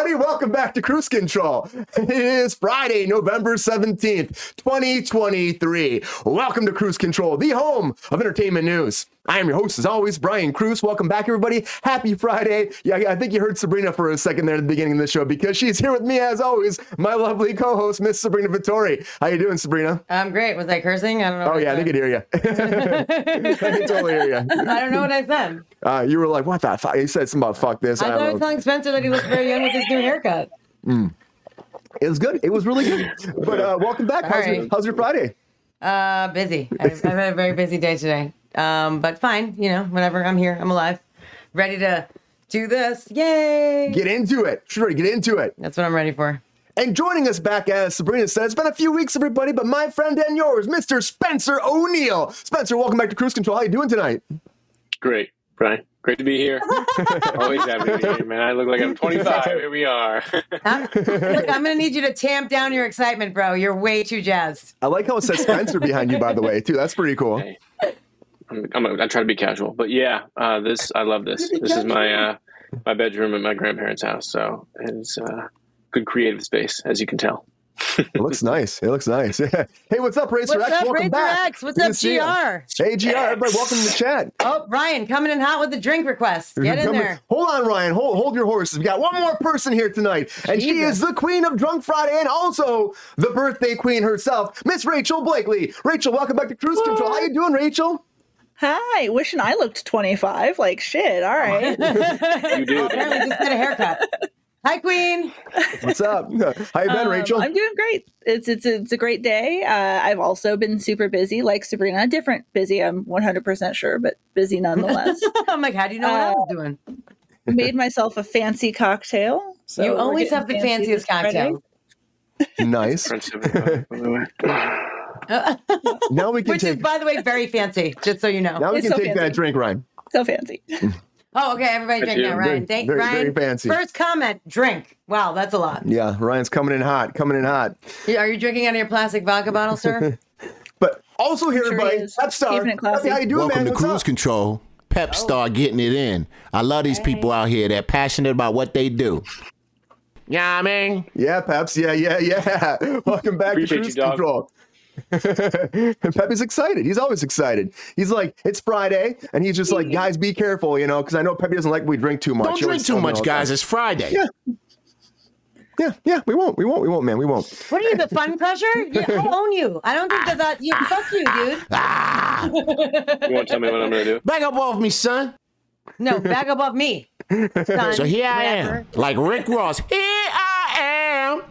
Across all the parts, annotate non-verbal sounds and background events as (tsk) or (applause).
everybody. Welcome back to Kruse Control. (laughs) It is Friday, November 17th, 2023. Welcome to Kruse Control, the home of entertainment news. I am your host, as always, Brian Kruse. Welcome back, everybody. Happy Friday. Yeah, I think you heard Sabrina for a second there at the beginning of the show because she's here with me, as always, my lovely co-host, Miss Sabrina Vittori. How you doing, Sabrina? I'm great. Was I cursing? I don't know. Oh, yeah, they could hear you. (laughs) I can totally hear you. (laughs) I don't know what I said. Uh, you were like, what the fuck? You said something about fuck this. I I thought I was telling Spencer that he looked very young with his new haircut. It was good. It was really good. But uh, welcome back. How's, your, how's your Friday? Uh, busy. I've, I've had a very busy day today. Um, but fine. You know, whenever I'm here, I'm alive, ready to do this. Yay! Get into it. Sure, get into it. That's what I'm ready for. And joining us back, as Sabrina said, it's been a few weeks, everybody, but my friend and yours, Mr. Spencer O'Neil. Spencer, welcome back to Kruse Control. How are you doing tonight? Great, Brian. Great to be here. (laughs) Always happy to be here, man. I look like I'm 25. Here we are. (laughs) I'm, look, I'm gonna need you to tamp down your excitement, bro. You're way too jazzed. I like how it says Spencer behind you, by the way, too. That's pretty cool. Hey. I'm, I'm, I try to be casual, but yeah, uh, this I love this. This is my uh, my bedroom at my grandparents' house, so it's uh, good creative space, as you can tell. (laughs) It looks nice. It looks nice. (laughs) hey, what's up, Racer What's X? up, welcome Razor back. X? What's Good up, to. GR? Hey, GR, everybody, welcome to the chat. Oh, Ryan, coming in hot with the drink request. Get in Come there. Hold on, Ryan. Hold, hold your horses. We got one more person here tonight, and she is the queen of Drunk Friday and also the birthday queen herself, Miss Rachel Blakely. Rachel, welcome back to Kruse Control. How you doing, Rachel? Hi, wishing I looked 25. Like shit. All right. (laughs) You do. (laughs) Apparently, just get a haircut. Hi, Queen. What's up? How you been, Um, Rachel? I'm doing great. It's it's it's a great day. Uh, I've also been super busy, like Sabrina. Different busy, I'm 100% sure, but busy nonetheless. (laughs) I'm like, how do you know what I was doing? Made myself a fancy cocktail. So you always have the fanciest this cocktail. nice. Prince of it, by the way. Now we can take Which is, by the way, very fancy, just so you know. Now we It's can so take that drink, Ryan. So fancy. (laughs) oh, okay, everybody drink now. Ryan, thank very- Ryan. very fancy. First comment, drink. Wow, that's a lot. Yeah, Ryan's coming in hot. Coming in hot. Are you drinking out of your plastic vodka bottle, sir? (laughs) But also here, Sure everybody, he is. Pep Star. Keeping it classy. How you doing, Welcome man? to What's Kruse up? Oh. Control. Pep Star getting it in. I love these people out here that are passionate about what they do. Yeah, I mean, Yeah, Peps. Yeah, yeah, yeah. (laughs) Welcome back Appreciate to Kruse dog. Control. (laughs) Pep is excited. He's always excited. He's like, it's Friday, and he's just like, guys, be careful, you know, because I know Pepe doesn't like we drink too much. don't drink too much, all time. guys. It's Friday. Yeah. Yeah, yeah, we won't, we won't, we won't, man, we won't. what are you, the fun crusher? (laughs) Yeah, I own you. I don't think that that you fuck you, dude. Ah, (laughs) You won't tell me what I'm going to do? back up off me, son. No, back up off me. son, So here I am, like Rick Ross. Here I am.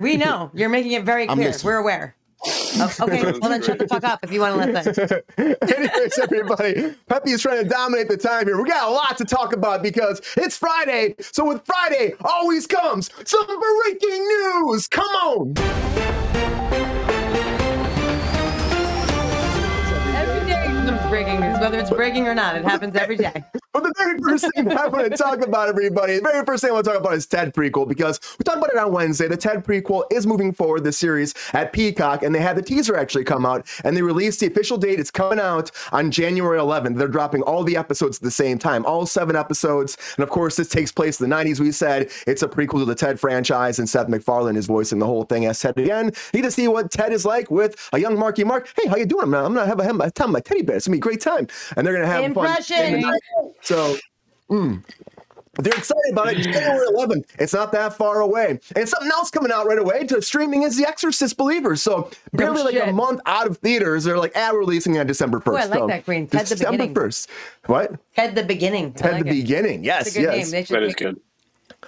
We know. You're making it very clear. We're aware. Oh, okay, (laughs) well then shut the fuck up if you want to listen. Anyways, everybody, Peppy is trying to dominate the time here. We got a lot to talk about because it's Friday. So with Friday always comes some breaking news. Come on. Breaking news, whether it's breaking or not. It happens every day. (laughs) But the very first thing I want to talk about, everybody, the very first thing I want to talk about is Ted prequel because we talked about it on Wednesday. The Ted prequel is moving forward, the series at Peacock, and they had the teaser actually come out, and they released the official date. It's coming out on January 11th. They're dropping all the episodes at the same time, all seven episodes. And of course, this takes place in the 90s. We said it's a prequel to the Ted franchise, and Seth MacFarlane is voicing the whole thing as Ted again. Need to see what Ted is like with a young Marky Mark. Hey, how you doing? I'm gonna, have a, have a time my teddy bear. It's gonna be great time, and they're gonna have Impression. fun. in the night. So. mm. They're excited about it. January 11th. It's not that far away. And something else coming out right away to streaming is The Exorcist Believers. So barely like a month out of theaters. They're like, ah, we're releasing on December 1st. Ooh, I like So that, Green. Ted the December Beginning. 1st. What? Ted the beginning. I Ted like the it. Beginning. Yes, It's a good name. yes. They That is good.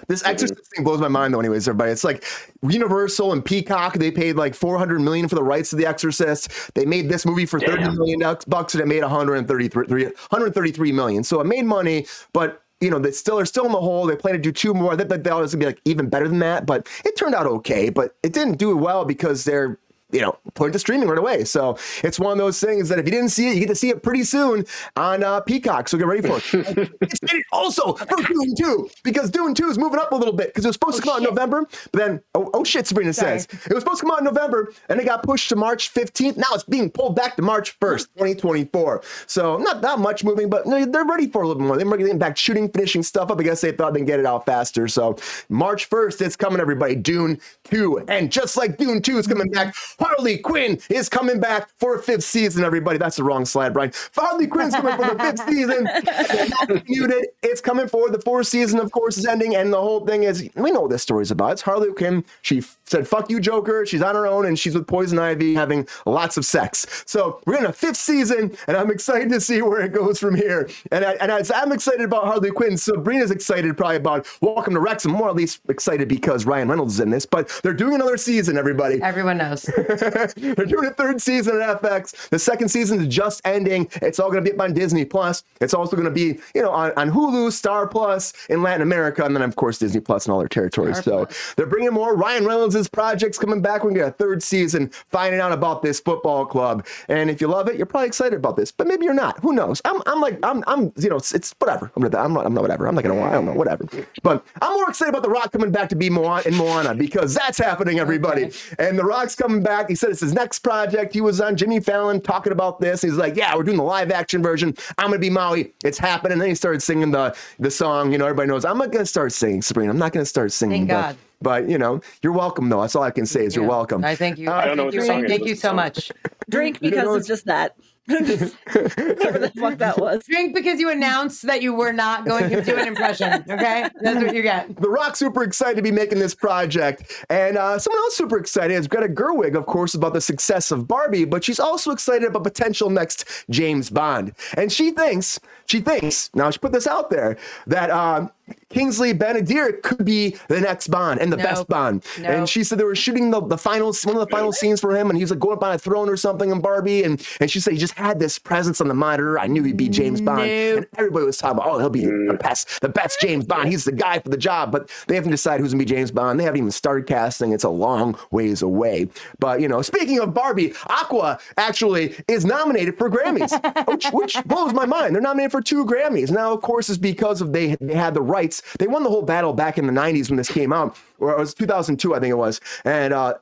This Exorcist thing blows my mind, though. Anyways, everybody, it's like Universal and Peacock. They paid like 400 million for the rights to The Exorcist. They made this movie for 30 Damn. million bucks, and it made 133 133 million. So it made money, but you know they still are still in the hole. They plan to do two more. I think that they thought it was gonna be like even better than that, but it turned out okay. But it didn't do well because they're you know, put to streaming right away. So it's one of those things that if you didn't see it, you get to see it pretty soon on uh, Peacock. So get ready for it. (laughs) Excited also for Dune 2 because Dune 2 is moving up a little bit because it was supposed to come out in November, but then, oh, oh shit, Sabrina Sorry. says. It was supposed to come out in November and it got pushed to March 15th. Now it's being pulled back to March 1st, 2024. So not that much moving, but they're ready for a little bit more. They're getting back shooting, finishing stuff up. I guess they thought they'd get it out faster. So March 1st, it's coming, everybody. Dune 2. And just like Dune 2 is coming back, Harley Quinn is coming back for a fifth season, everybody. That's the wrong slide, Brian. Harley Quinn's coming for the fifth (laughs) season. Muted. It's coming for the fourth season, of course, is ending. And the whole thing is, we know what this story's about. It's Harley Quinn. She said, fuck you, Joker. She's on her own and she's with Poison Ivy having lots of sex. So we're in a fifth season and I'm excited to see where it goes from here. And, I, and as I'm excited about Harley Quinn, Sabrina's excited probably about Welcome to Wrexham. More at least excited because Ryan Reynolds is in this, but they're doing another season, everybody. Everyone knows. (laughs) They're doing a third season at FX. The second season is just ending. It's all going to be up on Disney Plus. It's also going to be, you know, on, on Hulu, Star Plus in Latin America, and then of course Disney Plus in all their territories. Star so they're bringing more. Ryan Reynolds' projects coming back. We're going to get a third season, finding out about this football club. And if you love it, you're probably excited about this, but maybe you're not. Who knows? I'm, I'm like, I'm, I'm, you know, it's, it's whatever. I'm, gonna, I'm not, I'm not whatever. I'm not going to, I don't know, whatever. But I'm more excited about The Rock coming back to be Moana in Moana because that's happening, everybody. And The Rock's coming back. He said it's his next project. He was on Jimmy Fallon talking about this. He's like, yeah, we're doing the live action version. I'm going to be Maui. It's happening. And then he started singing the, the song. You know, everybody knows I'm not going to start singing, Sabrina. I'm not going to start singing. Thank God. But, you know, you're welcome, though. That's all I can say is you're welcome. I thank you. Uh, I don't know what thank you. song. Thank What's you so song? much. Drink (laughs) because of it's- just that. (laughs) Whatever the fuck that was. Drink because you announced that you were not going to do an impression. Okay, that's what you get. The Rock super excited to be making this project, and uh, someone else super excited is Greta Gerwig, of course, about the success of Barbie, but she's also excited about potential next James Bond, and she thinks she thinks now she put this out there that um, Kingsley Ben-Adir could be the next Bond and the Nope. best Bond, Nope. and she said they were shooting the the final one of the final scenes for him, and he was like going up on a throne or something in Barbie, and and she said he just had this presence on the monitor. I knew he'd be James Bond, Nope. and everybody was talking about, oh, he'll be mm. the best, the best James Bond. He's the guy for the job. But they haven't decided who's gonna be James Bond. They haven't even started casting. It's a long ways away. But you know, speaking of Barbie, Aqua actually is nominated for Grammys, (laughs) which, which blows my mind. They're nominated for two Grammys. Now, of course, is because of they they had the rights. They won the whole battle back in the '90s when this came out. Or it was 2002, I think it was. And uh,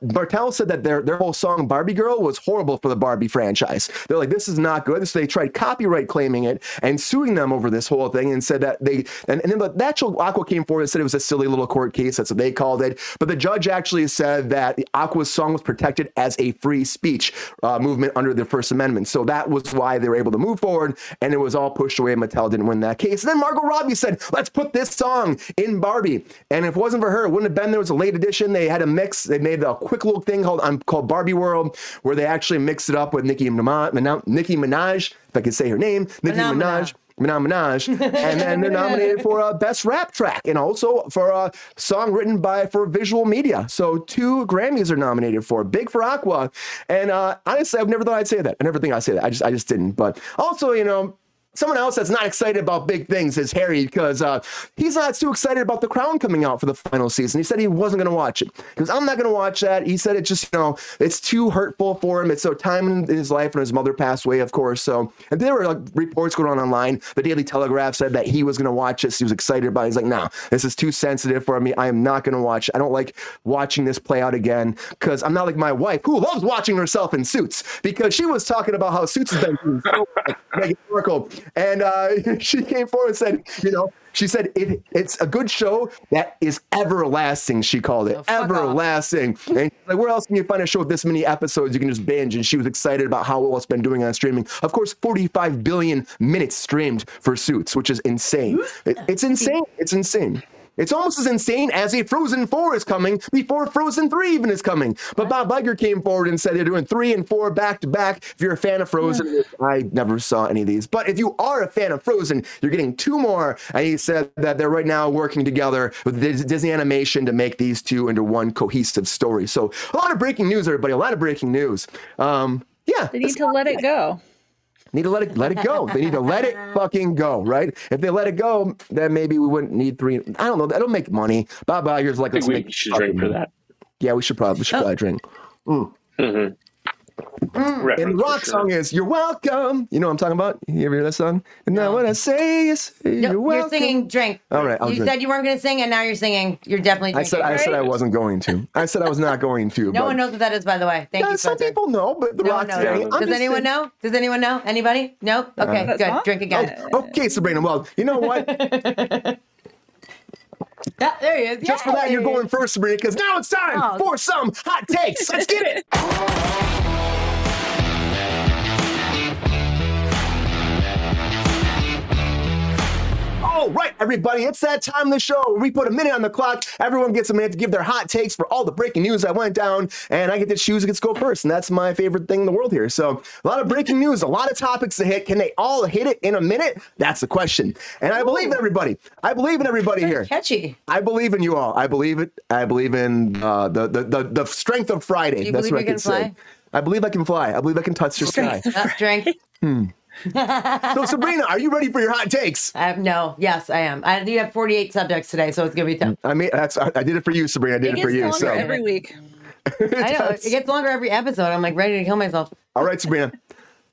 said that their their whole song "Barbie Girl" was horrible for the Barbie franchise. They're like, this is not good. So they tried copyright claiming it and suing them over this whole thing, and said that they and, and then the actual Aqua came forward and said it was a silly little court case. That's what they called it. But the judge actually said that Aqua's song was protected as a free speech uh, movement under the First Amendment. So that was why they were able to move forward, and it was all pushed away. Mattel didn't win that case. And then Margot Robbie said, "Let's put this song in Barbie." And if it wasn't for her, it wouldn't have been there. It was a late edition. They had a mix. They made a quick little thing called um, called Barbie World, where they actually mixed it up with Nicki Minaj. Nicki Minaj, if I could say her name, Nicki Phenomena. Minaj. Minaj, Minaj, and then they're nominated for a best rap track and also for a song written by for visual media. So two Grammys are nominated for. Big for Aqua, and uh, honestly, I've never thought I'd say that. I never think I'd say that. I just, I just didn't. But also, you know. Someone else that's not excited about big things is Harry because uh, he's not too excited about The Crown coming out for the final season. He said he wasn't going to watch it because I'm not going to watch that. He said it just, you know, it's too hurtful for him. It's so time in his life when his mother passed away, of course. So, and there were like reports going on online. The Daily Telegraph said that he was going to watch this. He was excited about it. He's like, no, this is too sensitive for me. I am not going to watch. I don't like watching this play out again because I'm not like my wife who loves watching herself in Suits because she was talking about how Suits has been so Meghan Markle. And uh, (laughs) she came forward and said, you know, she said it, it's a good show that is everlasting. She called it Oh, off. everlasting. And like, where else can you find a show with this many episodes you can just binge? And she was excited about how well it's been doing on streaming. Of course, 45 billion minutes streamed for Suits, which is insane. It- it's insane. It's insane. It's almost as insane as a Frozen 4 is coming before Frozen 3 even is coming. But Bob Iger came forward and said they're doing 3 and 4 back to back. If you're a fan of Frozen, I never saw any of these. But if you are a fan of Frozen, you're getting two more. And he said that they're right now working together with Disney Animation to make these two into one cohesive story. So a lot of breaking news, everybody. A lot of breaking news. Um, yeah, They need to let it go. Need to let it let it go. They need to let it (laughs) fucking go, right? If they let it go, then maybe we wouldn't need three. I don't know. That'll make money. Bob Iger's like, let's we make should drink for that. Yeah, we should probably we should probably drink. Mm. Mhm. Mm. And the rock sure. song is "You're Welcome." You know what I'm talking about? You ever hear that song? And now No. what I say is No, "You're welcome. you're singing drink. All right, I'll you drink. said you weren't going to sing, and now you're singing. You're definitely I drinking. said I said I wasn't going to. I said I was not going to. no but- one knows what that is, by the way. Thank Yeah, you, some Spencer. people know, but the No rock one knows. Does anyone saying- know? Does anyone know? Anybody? Nope. Okay, That's good. fine. Drink again. Okay, Sabrina. Well, you know what? (laughs) Yeah, there he is. Just for that, you're going first, Sabrina, because now it's time Oh. for some hot takes. Let's get it. (laughs) All right, everybody, it's that time of the show where we put a minute on the clock. Everyone gets a minute to give their hot takes for all the breaking news that went down, and I get to choose who gets to go first. And that's my favorite thing in the world here. So, a lot of breaking news, a lot of topics to hit. Can they all hit it in a minute? That's the question. And I believe in everybody. I believe in everybody here. Catchy. I believe in you all. I believe it. I believe in uh, the, the the the strength of Friday. you That's believe what I can can say. fly? I believe I can fly. I believe I can touch the sky. Uh, (laughs) drink. So (laughs) Sabrina, are you ready for your hot takes? I have, no. Yes, I am. I do have 48 subjects today, so it's gonna be tough. I mean, that's I, I did it for you, Sabrina. I did It it, for you. longer So every week. (laughs) I know it gets longer every episode. I'm like ready to kill myself. all right, Sabrina.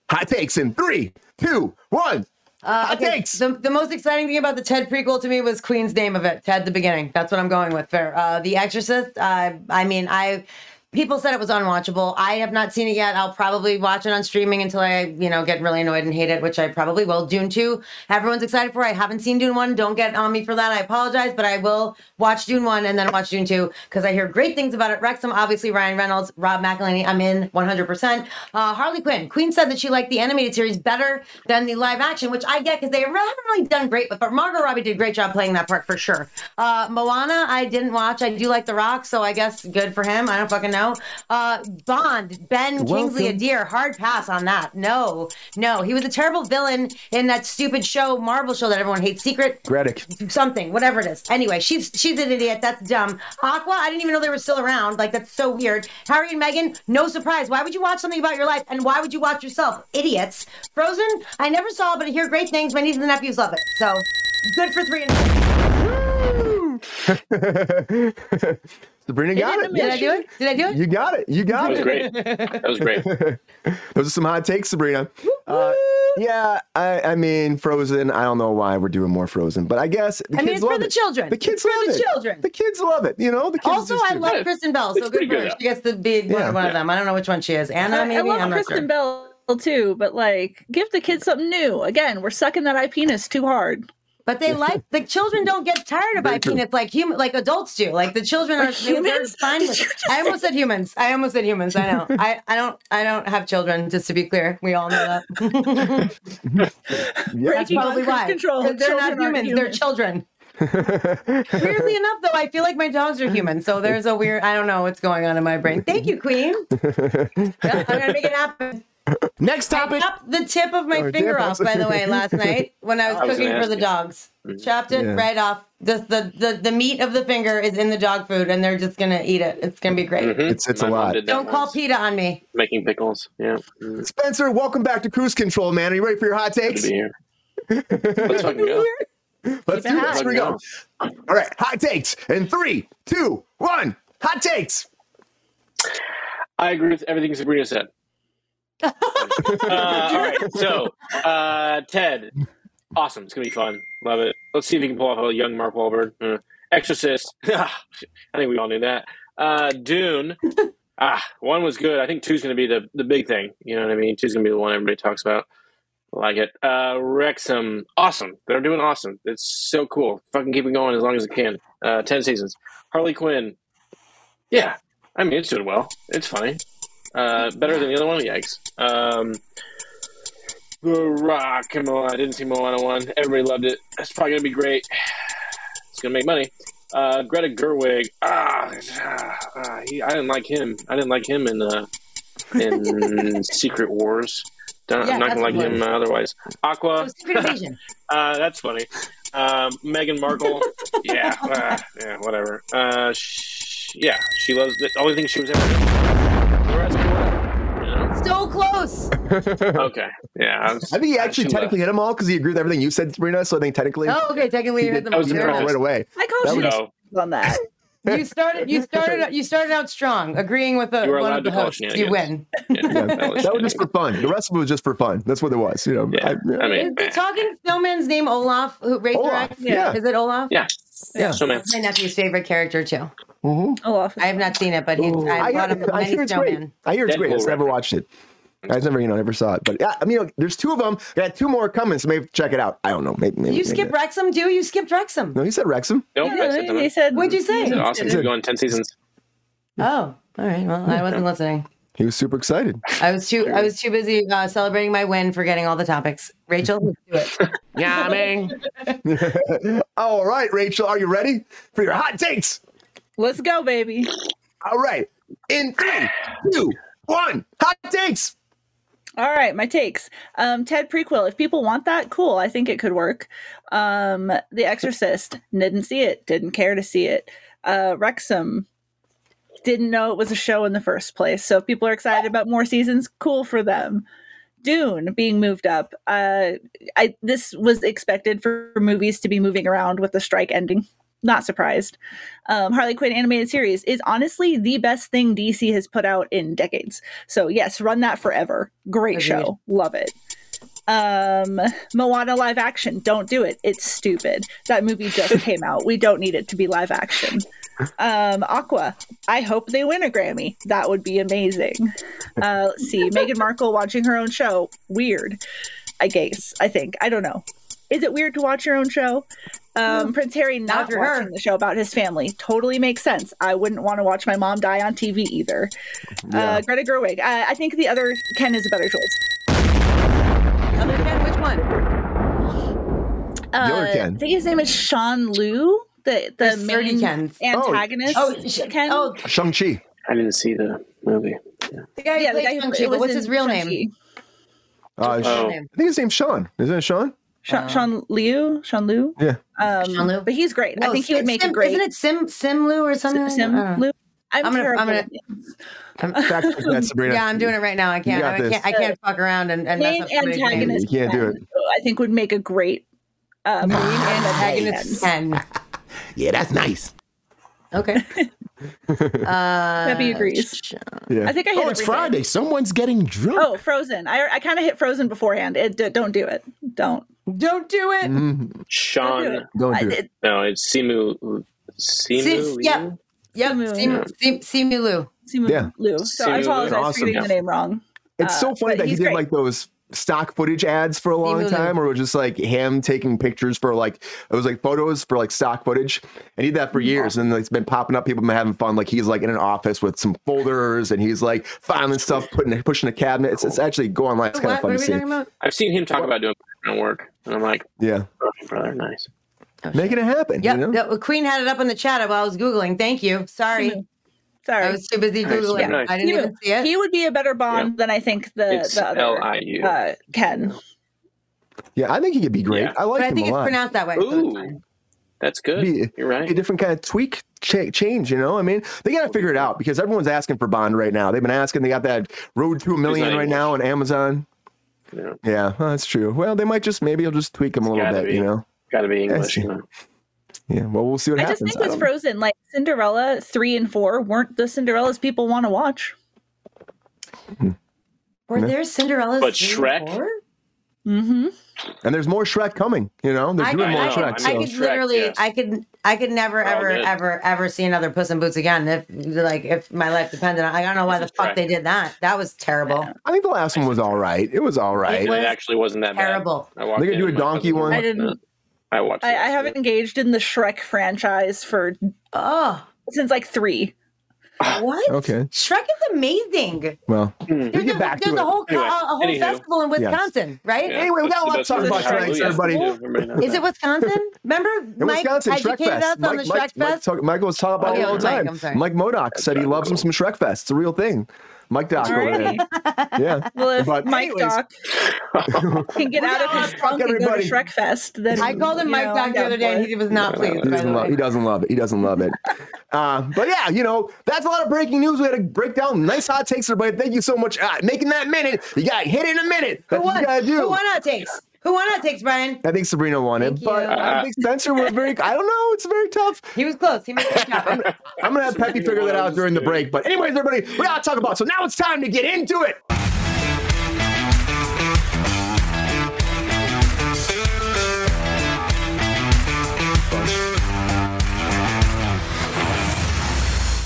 Hot takes in three, two, one. Uh, hot okay, takes. The, the most exciting thing about the Ted prequel to me was Queen's name of it, Ted the beginning. That's what I'm going with. Fair. Uh, the Exorcist. Uh, I mean, I people said it was unwatchable. I have not seen it yet. I'll probably watch it on streaming until I, you know, get really annoyed and hate it, which I probably will. Dune two. Everyone's excited for. I haven't seen Dune one. Don't get on me for that. I apologize, but I will watch Dune one and then watch Dune two because I hear great things about it. Wrexham, obviously Ryan Reynolds, Rob McElhenney. I'm in 100. percent uh, Harley Quinn. Queen said that she liked the animated series better than the live action, which I get because they haven't really done great. But, but Margot Robbie did a great job playing that part for sure. Uh, Moana, I didn't watch. I do like The Rock, so I guess good for him. I don't fucking know. Uh, Bond, Ben Kingsley Welcome. Adair, hard pass on that. No, no, he was a terrible villain in that stupid show, Marvel show that everyone hates, Secret Gradic. something, whatever it is. Anyway, she's she's an idiot. That's dumb. Aqua, I didn't even know they were still around. Like that's so weird. Harry and Meghan, no surprise. Why would you watch something about your life? And why would you watch yourself? Idiots. Frozen, I never saw, but I hear great things. My nieces and nephews love it. So good for three and (laughs) (laughs) Sabrina got in it. a Did I do it? Did I do it? You got it. You got it. That was great. That was great. (laughs) Those are some hot takes, Sabrina. Uh, yeah, I, I mean, Frozen. I don't know why we're doing more Frozen, but I guess the I mean, kids it's for love the it. children. The kids It's for love the it. children. The kids love it. You know, the kids. Also, I do. love Yeah. Kristen Bell, so It's good pretty for her. She gets to be one Yeah. of one of them. I don't know which one she is. Anna, I, maybe. I love I'm not Kristen sure. Bell too, but like, give the kids something new. Again, we're sucking that eye penis too hard. But they like the children don't get tired of Very true. peanuts like human like adults do. Like the children are Like humans? fine with it. I almost said humans. I almost said humans. I know. I, I don't I don't have children. Just to be clear, we all know that. (laughs) Yeah. That's probably why. control. They're, they're not humans. They're children. (laughs) Weirdly enough, though, I feel like my dogs are human. So there's a weird. I don't know what's going on in my brain. Thank you, Queen. Yeah, (laughs) I'm gonna make it happen. Next topic. chopped the tip of my Oh, finger off, by the way, last (laughs) night when I was I was cooking for the ask dogs. Chopped it Yeah. right off. The, the the the meat of the finger is in the dog food, and they're just gonna eat it. It's gonna be great. Mhm. It's- it's a My mom lot. Don't call once, PETA on me. making pickles. Yeah, Mm, Spencer, welcome back to Kruse Control, man. Are you ready for your hot good takes? to be here. Let's fucking go. (laughs) Let's Keep do it this. Here we go. All right, hot takes in three, two, one. Hot takes. I agree with everything Sabrina said. Uh, all right, so uh, Ted, awesome. It's gonna be fun. Love it. Let's see if he can pull off a young Mark Wahlberg. Uh, Exorcist. (laughs) I think we all knew that. Uh, Dune. (laughs) Ah, one was good. I think two's gonna be the the big thing. You know what I mean? Two's gonna be the one everybody talks about. Like it. Uh, Wrexham. Awesome. They're doing awesome. It's so cool. Fucking keep it going as long as it can. Uh, ten seasons. Harley Quinn. Yeah, I mean it's doing well. It's funny. Uh, better than the other one. Yikes. Um, the Rock. Moana. I didn't see Moana one. Everybody loved it. That's probably gonna be great. It's gonna make money. Uh, Greta Gerwig. Ah, ah, he, I didn't like him. I didn't like him in uh, in (laughs) Secret Wars. Don't, Yeah, I'm not gonna like him uh, otherwise. Aqua. (laughs) Uh, that's funny. Um, Meghan Markle. yeah, (laughs) uh, yeah, whatever. Uh, sh- yeah, she loves the only thing she was ever. The rest, whatever. You know? So close. (laughs) Okay. Yeah. I, was, I think he actually she technically hit them all because he agreed with everything you said, Sabrina. So I think technically Oh, okay. Technically, he did hit them that all. was the Fair right away. I That called you left. (laughs) on that. (laughs) you started. You started. You started out strong, agreeing with the You one of the to call it hosts. You win. Yeah, Yeah, that was that was just for fun. The rest of it was just for fun. That's what it was. You know. Yeah, I- I mean, the talking snowman's name Olaf? Who Razor Olaf, X? yeah. Is it Olaf? yeah, Yeah. So man, my nephew's favorite character too. Mhm. Olaf. I have not seen it, but he's. Ooh. I've bought him I many hear it's great. snowmen. I hear it's great. I Deadpool just never watched it. I just never, you know, never saw it. But yeah, I mean, you know, there's two of them. I got two more coming, so maybe check it out. I don't know. Maybe, maybe you maybe skip not. Wrexham too? You skipped Wrexham. No, he said Wrexham. nope. Yeah, I said they said. What'd you say? It's awesome. Good. It's going ten seasons. Oh, all right. Well, I wasn't (laughs) listening. He was super excited. I was too. I was too busy uh, celebrating my win, forgetting all the topics. Rachel, let's do it. Yeah, I mean, All right, Rachel, are you ready for your hot takes? Let's go, baby. All right, in three, two, one, hot takes. All right, my takes. Um, Ted prequel. If people want that, cool. I think it could work. Um, The Exorcist. Didn't see it. Didn't care to see it. Uh, Wrexham. Didn't know it was a show in the first place. So if people are excited about more seasons, cool for them. Dune being moved up. Uh, I this was expected for movies to be moving around with the strike ending. Not surprised. Um, Harley Quinn animated series is honestly the best thing DC has put out in decades. So yes, run that forever. Great Agreed. show. Love it. Um, Moana live action. Don't do it. It's stupid. That movie just (laughs) came out. We don't need it to be live action. Um, Aqua. I hope they win a Grammy. That would be amazing. Uh, let's see. (laughs) Meghan Markle watching her own show. Weird. I guess. I think. I don't know. Is it weird to watch your own show? Um, Prince Harry not for watching her. the show about his family totally makes sense. I wouldn't want to watch my mom die on TV either. Yeah. Uh, Greta Gerwig. I, I think the other Ken is a better choice. Other Ken, which one? Uh, other Ken. I think his name is Sean Liu, the the There's main Kens. antagonist. Oh, sh- Ken. oh, Shang Chi. I didn't see the movie. the guy. yeah, the guy played who Shang-Chi, it was What's his real Shang-Chi. name? Uh, Oh. I think his name's Sean. Isn't it Sean? Sean, Oh. Sean Liu, Sean Liu. Yeah. Um, Sean Liu? But he's great. I think he would Sim- make a Sim- great Isn't it Sim Simlu or something? Sim I don't. Liu. I'm, I'm gonna- I'm gonna- I'm- Fact check that, Sabrina. yeah, I'm doing it right now. I can't. got I can't. I can't fuck around and, and mess Main up somebody's antagonist. You can't do it. I think would make a great uh, main Antagonist antagonist. Ken. yeah, that's nice. Okay. (laughs) Uh, Debbie agrees. Yeah. I think I hit Oh, it's everything. Friday. Someone's getting drunk. Oh, Frozen. I I kind of hit Frozen beforehand. It, d- don't do it. Don't. Don't do it. Mhm. Sean. Don't do it. Don't do it. it No, it's Simu. Simu. Sis- yeah. Yep. Simu. Simu, Sim- Simu Lu. Simu Yeah. Liu. So I apologize Liu. for Awesome. getting the name wrong. It's Uh, so funny that he he's did great. like those stock footage ads for a long Simu time, or it was just like him taking pictures for like it was like photos for like stock footage, and he did that for years. And it's been popping up. People been having fun. Like he's like in an office with some folders, and he's like filing stuff, putting pushing a cabinet. It's, it's actually go online. It's kind of What, fun to see. I've seen him talk about doing background work, and I'm like, Yeah, oh, brother, nice. Oh, making it happen. Yeah, You know? the- Queen had it up in the chat while I was googling. Thank you. Sorry, Simu. (laughs) Sorry. I was too busy Nice. googling. Yeah. I didn't Simu. even see it. he would be a better Bond than I think the It's the L other I U. uh, Ken. Yeah, I think he could be great. Yeah. I like but I think a it's lot. pronounced that way. Ooh, fine. that's good. Be- You're Be a right. different kind of tweak, cha- change. You know, I mean, they got to figure it out because everyone's asking for Bond right now. They've been asking. They got that Road to a Million not right now on Amazon. Yeah. Yeah, well, that's true. Well, they might just maybe he'll just tweak him a little bit. be. You know. Got to be English. You know? Yeah. Well, we'll see what I happens. I just think with don't- Frozen, like Cinderella three and four weren't the Cinderellas people want to watch. Were Yeah. there Cinderella's? But three and Shrek? Mm-hmm. and there's more Shrek coming. You know, they're I doing could, more I Shrek. could, so. I could Shrek, literally, yes. I could, I could never, We're ever, good. ever, ever see another Puss in Boots again. If like, if my life depended on, I don't know why the It's fuck Shrek. they did that. That was terrible, I think the last one was all right. It was all right. It was it actually wasn't that terrible. bad. I walked They could do a donkey one. I didn't- it. I watched. I. I haven't engaged in the Shrek franchise for Oh, since like three. Ah. what? Okay. Shrek is amazing. Well, hmm. we There's, get a, back there's to a it. whole, co- Anyway, a whole anywho. festival in Wisconsin, right? Yeah, Anyway, we got a lot that's to talk about best tonight, everybody. Everybody Is it Wisconsin? Remember, in Mike Wisconsin, Shrek educated Fest. us on Mike, the Mike, Shrek Mike, Fest. talk, Mike was talking about Oh, it all the Mike, time. I'm. Mike Modoc said he loves him some Shrek Fest. It's a real thing. Mike Doc over there. Alrighty. Yeah. Well, if But Mike anyways- Doc can get out of his Fuck trunk and go to everybody. Shrek Fest, then I called him Mike know, Doc the other day, and he was not pleased. He doesn't, love, he doesn't love it. He doesn't love it. (laughs) Uh, but yeah, you know, that's a lot of breaking news. We had to break down nice hot takes, everybody. Thank you so much. Uh, making that minute. You got hit in a minute. Who That's what won? you got to do. Who won hot takes? Who won that takes, Brian? I think Sabrina won Thank it, but you. I think Spencer was very. I don't know. It's very tough. He was close. He made it happen. I'm gonna have Peppy figure that out during the break. But anyways, everybody, we gotta talk about. So now it's time to get into it.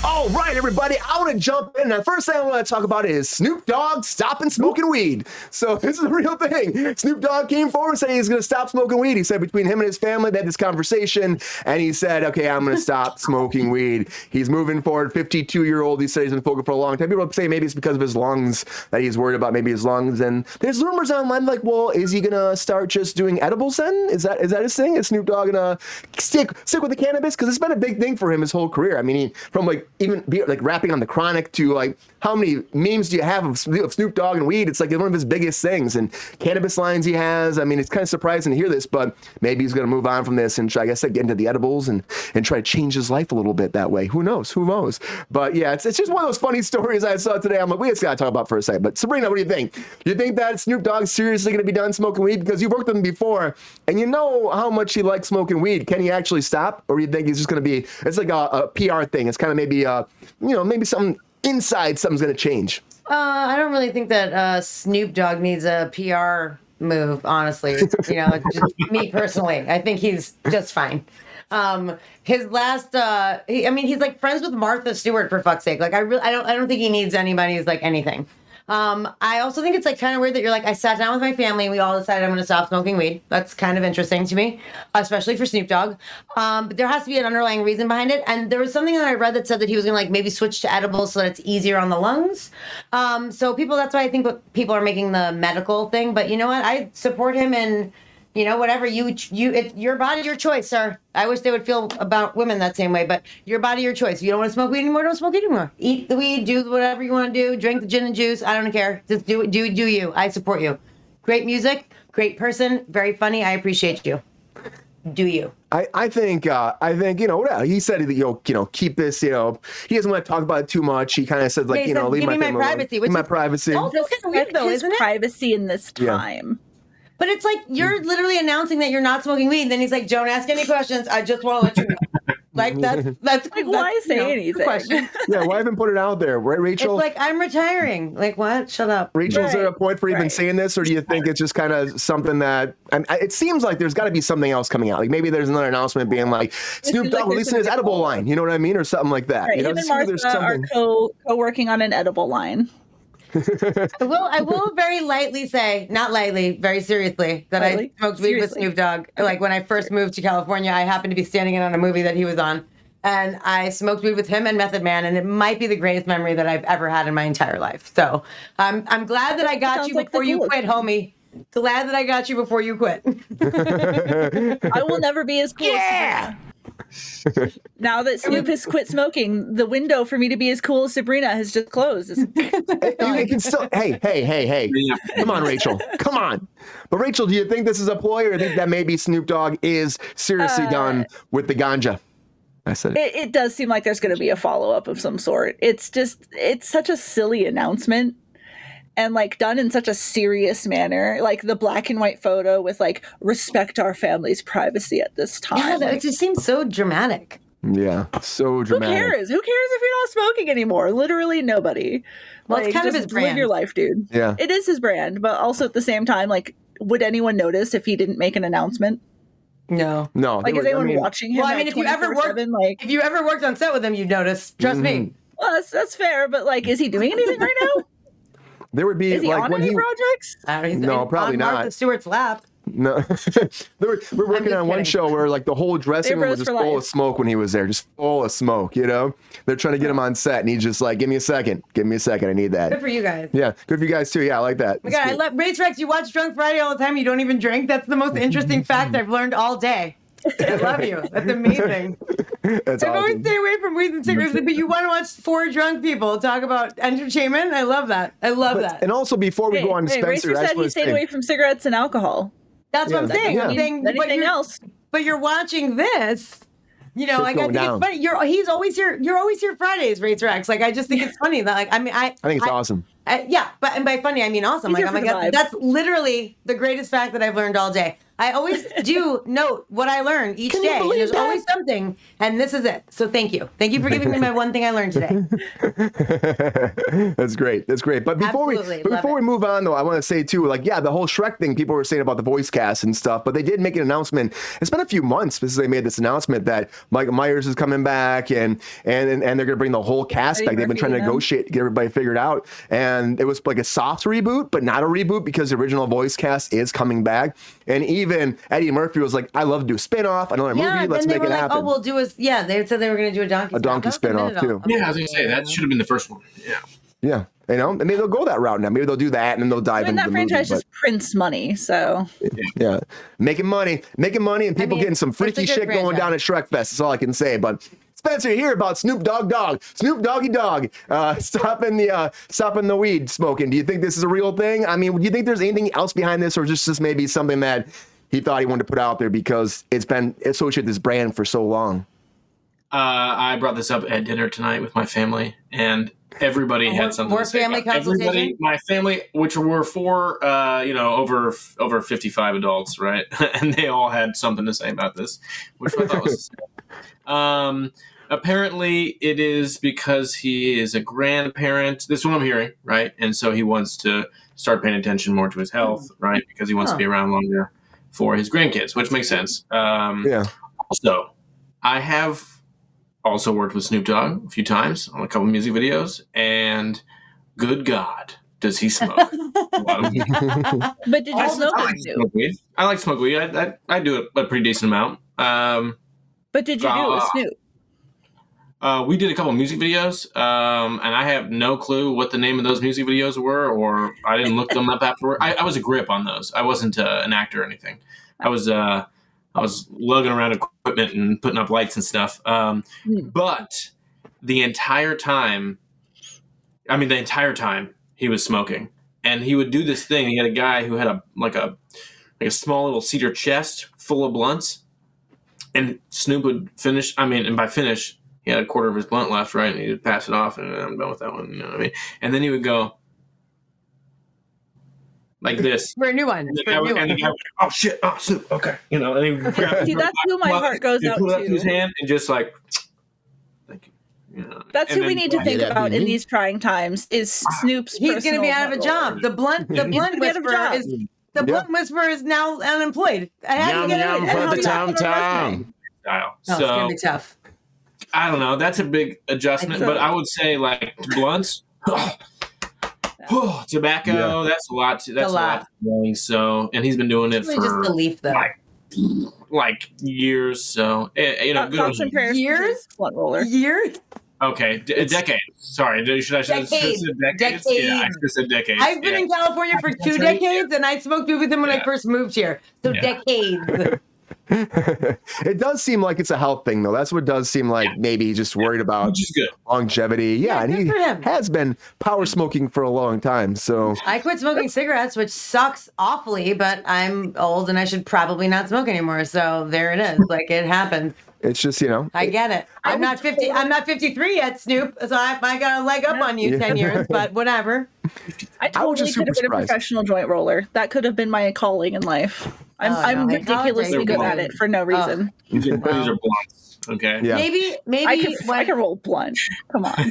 All right, everybody, I want to jump in. The first thing I want to talk about is Snoop Dogg stopping smoking weed. So (laughs) this is a real thing. Snoop Dogg came forward and said he's going to stop smoking weed. He said between him and his family, they had this conversation, and he said, "Okay, I'm going to stop (laughs) smoking weed." He's moving forward. 52 year old. He said he's been smoking for a long time. People say maybe it's because of his lungs that he's worried about. Maybe his lungs. And there's rumors online like, well, is he going to start just doing edibles then? Is that is that his thing? Is Snoop Dogg going to stick stick with the cannabis? Because it's been a big thing for him his whole career. I mean, he, from like even be, like rapping on the Chronic to like how many memes do you have of Snoop Dogg and weed? It's like one of his biggest things and cannabis lines he has. I mean, it's kind of surprising to hear this, but maybe he's going to move on from this and try, I guess like, get into the edibles and and try to change his life a little bit that way. Who knows? Who knows? But yeah, it's, it's just one of those funny (laughs) stories I saw today. I'm like, we just got to talk about for a second. But Sabrina, what do you think? Do you think that Snoop Dogg's seriously going to be done smoking weed because you've worked with him before and you know how much he likes smoking weed? Can he actually stop, or do you think he's just going to be? It's like a, a PR thing. It's kind of maybe uh, you know, maybe something inside something's going to change. Uh, I don't really think that uh, Snoop Dogg needs a PR move, honestly. you know, just (laughs) me personally. I think he's just fine. Um, his last, uh, he, I mean, he's like friends with Martha Stewart for fuck's sake. Like, I really, I don't, I don't think he needs anybody's like anything. Um, I also think it's like kind of weird that you're like, I sat down with my family and we all decided I'm going to stop smoking weed. That's kind of interesting to me, especially for Snoop Dogg. Um, but there has to be an underlying reason behind it. And there was something that I read that said that he was going to like maybe switch to edibles so that it's easier on the lungs. Um, so people, that's why I think people are making the medical thing. But you know what? I support him and you know whatever you you it, your body your choice sir. I wish they would feel about women that same way but your body your choice. If you don't want to smoke weed anymore don't smoke weed anymore. Eat the weed do whatever you want to do drink the gin and juice i don't care. Just do it do do you. I support you. Great music great person very funny i appreciate you. Do you. I, I think uh, I think you know yeah, he said that you'll you know keep this you know he doesn't want to talk about it too much. He kind of said like Yeah, he you know leave my my family alone. privacy," Leave which my is- privacy. Oh, that's kind of weird though isn't it? privacy in this Yeah. Time. but it's like you're mm. literally announcing that you're not smoking weed then he's like don't ask any questions i just want to let you know like (laughs) that's that's Like, why that's, say you know, anything? question. (laughs) yeah why haven't put it out there right it's Rachel like i'm retiring like what shut up Rachel, is there a point for even right. saying this, or do you think it's just kind of something that? I mean, it seems like there's got to be something else coming out. Like maybe there's another announcement being like Snoop seems Dogg like releasing his edible line. You know what I mean, or something like that. Right, you know, him it and there's Martha are something. co co working on an edible line. I will. I will very lightly say, not lightly, very seriously, that Lightly? I smoked weed with Seriously? Snoop Dogg. Like when I first moved to California, I happened to be standing in on a movie that he was on, and I smoked weed with him and Method Man, and it might be the greatest memory that I've ever had in my entire life. So I'm I'm glad that I got you like before you quit, homie. Glad that I got you before you quit. (laughs) (laughs) I will never be as cool as Sabrina. Now that Snoop has quit smoking, the window for me to be as cool as Sabrina has just closed. It's- You (laughs) you can still. Hey, hey, hey, hey! Come on, Rachel. Come on. But Rachel, do you think this is a ploy, or do you think that maybe Snoop Dogg is seriously Uh, done with the ganja? I said it. it, it does seem like there's going to be a follow up of some sort. It's just, it's such a silly announcement and like done in such a serious manner. Like the black and white photo with like, respect our family's privacy at this time. yeah, Like, it just seems so dramatic. Yeah, so dramatic who cares? Who cares if you're not smoking anymore? Literally nobody. Well, it's kind of just his Live brand. your life, dude. Yeah. It is his brand, but also at the same time, like, would anyone notice if he didn't make an announcement? No. No, Like, they is were- I anyone mean, watching him? Well, I mean, if you ever worked- like, If you ever worked on set with him, you'd notice. Trust me. Mm-hmm. well, that's, that's fair, but like, is he doing anything right now? There would be Is he like on when any he projects? I don't, he's No, on probably Martha not. Stewart's lap. No, (laughs) They were- we're working just on one kidding. show where like the whole dressing room bros was just for full life. of smoke when he was there, just full of smoke. You know, they're trying to get him on set, and he's just like, "Give me a second, give me a second, I need that. Good that." for you guys. Yeah, good for you guys too. Yeah, I like that. My God, I love Race Rex. You watch Drunk Friday all the time. You don't even drink. That's the most interesting (laughs) fact I've learned all day. I love you. That's amazing. (laughs) That's I've always awesome. stay away from weed and cigarettes, but you want to watch four drunk people talk about entertainment. I love that. I love that. And also, before we Hey, go on to hey, Spencer, Racer said wanna he stayed away from cigarettes and alcohol. That's what I'm Yeah, saying. yeah. I'm saying, but Anything else? but you're watching this. You know, like I going think down. it's funny. You're he's always here. You're always here Fridays, Racer X. Like I just think it's funny that like I mean I I think it's awesome. Uh, yeah, but and by funny I mean awesome. He's Like here oh my god, that's literally the greatest fact that I've learned all day. I always do note what I learn each Can day. There's that? always something, and this is it. So thank you, thank you for giving me my one thing I learned today. (laughs) That's great. That's great. But before Absolutely, we but before it. we move on though, I want to say too, like yeah, the whole Shrek thing. People were saying about the voice cast and stuff, but they did make an announcement. It's been a few months since they made this announcement that Michael Myers is coming back, and and and, and they're going to bring the whole cast back. They've been trying to negotiate, to get everybody figured out, and it was like a soft reboot, but not a reboot because the original voice cast is coming back. And even Eddie Murphy was like, "I love to do a spin-off, another yeah, movie. Let's make it like, happen." oh, we'll do a yeah. They said they were going to do a donkey A donkey spin-off. spin-off, too. Yeah, I was gonna say that should have been the first one. Yeah. yeah, you know, and maybe they'll go that route now. Maybe they'll do that, and then they'll dive I mean, into that the movie. franchise but- just prints money, so Yeah, making money, making money, and people mean, getting some freaky good shit going down at Shrek Fest. That's all I can say. But Spencer, you hear about Snoop Dogg Dog, Snoop Doggy Dog, uh, (laughs) stopping the uh, stopping the weed smoking. Do you think this is a real thing? I mean, do you think there's anything else behind this, or just this maybe something that he thought he wanted to put out there because it's been associated with this brand for so long? Uh, I brought this up at dinner tonight with my family, and everybody More- had something. more to say family about. Everybody, consultation? my family, which were four, uh, you know, over over fifty five adults, right, (laughs) and they all had something to say about this, which I thought was. (laughs) um, apparently, it is because he is a grandparent. This is what I'm hearing, right, and so he wants to start paying attention more to his health, right, because he wants Huh. to be around longer for his grandkids, which makes sense. Um, Yeah, so, I have also worked with Snoop Dogg a few times on a couple music videos, and good God, does he smoke? a lot of weed. but did you I, smoke I like Snoop? smoke weed. I like smoke weed. I, I, I do a, a pretty decent amount. Um, But did you do it with. Snoop? Uh, we did a couple music videos, um, and I have no clue what the name of those music videos were, or I didn't look them up afterward. I, I was a grip on those. I wasn't uh, an actor or anything. I was uh, I was lugging around equipment and putting up lights and stuff. Um, Hmm. but the entire time, I mean, the entire time he was smoking, and he would do this thing. He had a guy who had a like a like a small little cedar chest full of blunts, and Snoop would finish. I mean, and by finish, he had a quarter of his blunt left, right, and he would pass it off, and I'm done with that one. You know what I mean? And then he would go like this. (laughs) for a new one. And the For guy a would, new and the one. guy would, oh shit, oh Snoop, okay, you know, and he would (laughs) grab See, that's who my (laughs) heart goes out put it up to his hand and just like, (tsk) thank you. you know, That's and who we need to think about in these trying times. Is ah, Snoop's? He's going to be out of a job. The blunt, the blunt gonna be out of a whisperer is the Yeah. blunt whisperer is now unemployed. How do you Yum get yum it? for the tom tom. style. Oh, it's so gonna be tough. I don't know. That's a big adjustment, I but I would say like blunts. (sighs) (sighs) tobacco. Yeah. That's a lot. To, that's A a lot. lot. to so, and he's been doing it Really just the for leaf though. like like years. So eh, you know, good on thoughts and him. prayers to Years? blunt roller. Years. Okay, d- a decade. Sorry, did- should I should have Decade. said decades? Yeah, I should have said decades. I've been yeah. in California for two decades, and I smoked weed with him when I first moved here. So Yeah. decades. (laughs) it does seem like it's a health thing though. That's what does seem like maybe he's just worried about which is good. longevity. Yeah, Yeah, and he has been power smoking for a long time. So I quit smoking cigarettes, which sucks awfully, but I'm old and I should probably not smoke anymore. So there it is. Like it happens. It's just you know I get it. I I'm not 50. I'm not 53 yet, Snoop. So I, I got a leg up on you Yeah. 10 years, but whatever. (laughs) I I was totally just could have super been a professional joint roller. That could have been my calling in life. I'm, Oh, I'm ridiculously good at it for no oh. reason. These are, these are blunts. Okay. yeah. Maybe, maybe I can when, I can roll blunt. Come on. (laughs)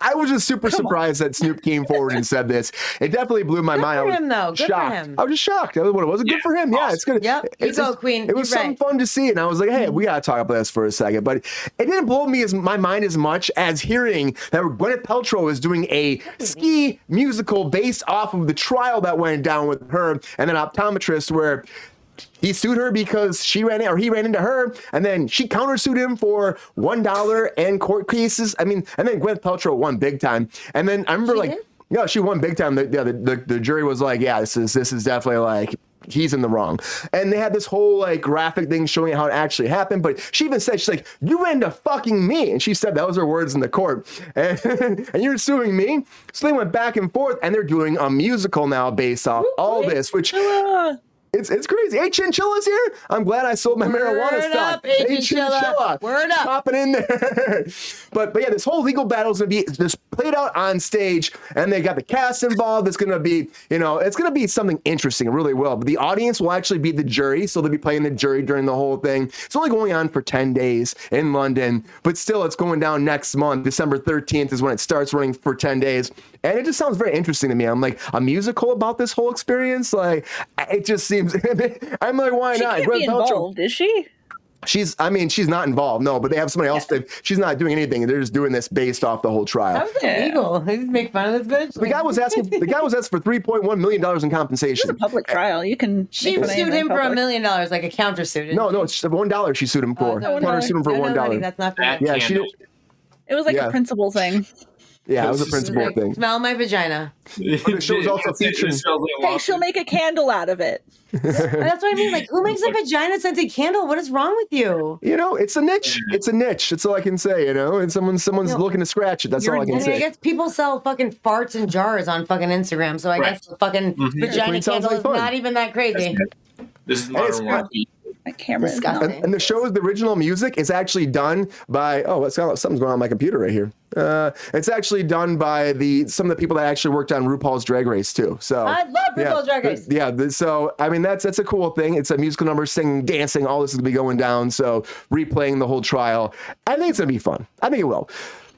I was just super surprised that Snoop came forward and said this. It definitely blew my Good mind. I for was him, though. Good for him. I was just shocked. That was what it was. Good Yeah. for him. Yeah, it's good. Yep. You It's go, just- Queen. It was You're something right. Fun to see, and I was like, "Hey, we gotta talk about this for a second. But it didn't blow me as my mind as much as hearing that Gwyneth Paltrow is doing a ski musical based off of the trial that went down with her and an optometrist, where he sued her because she ran or he ran into her, and then she countersued him for one dollar and court cases. I mean, and then Gwyneth Paltrow won big time. And then I remember She like, did? yeah, she won big time. The, yeah, the, the, the jury was like, yeah, this is this is definitely like he's in the wrong. And they had this whole like graphic thing showing how it actually happened. But she even said, she's like, you ran to fucking me. And she said that was her words in the court. And, (laughs) and you're suing me. So they went back and forth and they're doing a musical now based off all this, which it's it's crazy. Hey, Chinchilla's here. I'm glad I sold my marijuana Word stock. up, hey, Chinchilla. Word up. Popping in there. (laughs) but but yeah, this whole legal battle is gonna be this played out on stage, and they got the cast involved. It's gonna be, you know, it's gonna be something interesting. It really will. But the audience will actually be the jury, so they'll be playing the jury during the whole thing. It's only going on for ten days in London, but still, it's going down next month. December thirteenth is when it starts running for ten days, and it just sounds very interesting to me. I'm like a musical about this whole experience. Like it just seems. (laughs) I'm like, why She not? can't be involved, is she? She's, I mean, she's not involved, no, but they have somebody else. That, she's not doing anything. They're just doing this based off the whole trial. How is it Yeah. They just make fun of this bitch. The guy was asking. The guy was asked for three point one million dollars in compensation. It's a public trial. You can. She make fun of sued him for a million dollars, like a countersuit. No, no, it's the one dollar. She sued him Oh, for. no, Connor no, sued him for no, one no, dollar. That's not fair. That Yeah, she. It was like Yeah. a principal thing. Yeah, it was a principal Like, thing. Smell my vagina. the show was also It featuring- smells like a Hey, she'll make a candle out of it. (laughs) That's what I mean. Like, who makes a vagina scented candle? What is wrong with you? You know, it's a niche. It's a niche. That's all I can say. You know, and someone, someone's No. looking to scratch it. That's all I I can say. I say. guess people sell fucking farts in jars on fucking Instagram, so I Right. guess the fucking Mhm. vagina candle like is fun. not even that crazy. This is it's modern good. Warfare. My camera is Disgusting. And, and the show's the original music is actually done by oh, what's going on? something's going on my computer right here. Uh, it's actually done by the some of the people that actually worked on RuPaul's Drag Race too. So I love RuPaul's Drag Race. Yeah, th- so I mean that's that's a cool thing. It's a musical number, singing, dancing, all this is gonna be going down. So replaying the whole trial, I think it's gonna be fun. I think it will.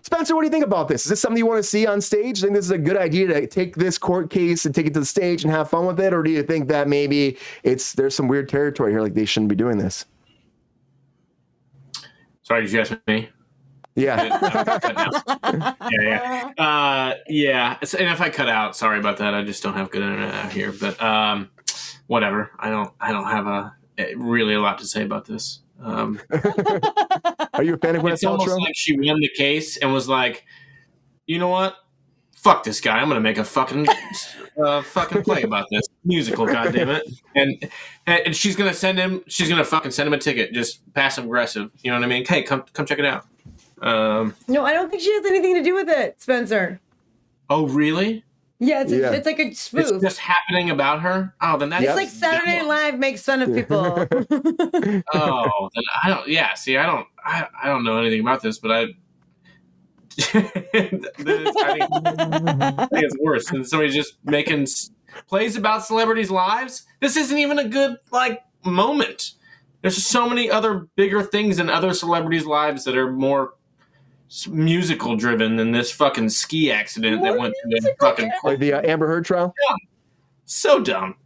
Spencer, what do you think about this? Is this something you want to see on stage? Do you think this is a good idea to take this court case and take it to the stage and have fun with it, or do you think that maybe it's there's some weird territory here, like they shouldn't be doing this? Sorry, did you ask me? Yeah. yeah, yeah. Uh, yeah. And if I cut out, sorry about that. I just don't have good internet out here. But um, whatever. I don't. I don't have a really a lot to say about this. Um, (laughs) Are you a fan of Gwyneth it's almost Paltrow? like she won the case and was like, you know what? Fuck this guy. I'm gonna make a fucking uh, fucking play (laughs) about this musical. God damn it! And and she's gonna send him. She's gonna fucking send him a ticket. Just passive aggressive. You know what I mean? Hey, come come check it out. Um, No, I don't think she has anything to do with it, Spencer. oh really? Yeah, it's, a, Yeah. it's like a It's spoof. just happening about her. Oh, then that's It's like Saturday Night Live makes fun of people. (laughs) (laughs) Oh, then I don't. Yeah, see, I don't. I, I don't know anything about this, but I. (laughs) then it's, I, think, I think it's worse than somebody just making plays about celebrities' lives. This isn't even a good like moment. There's so many other bigger things in other celebrities' lives that are more s- musical driven than this fucking ski accident that went through the fucking Like the uh, Amber Heard trial? so dumb.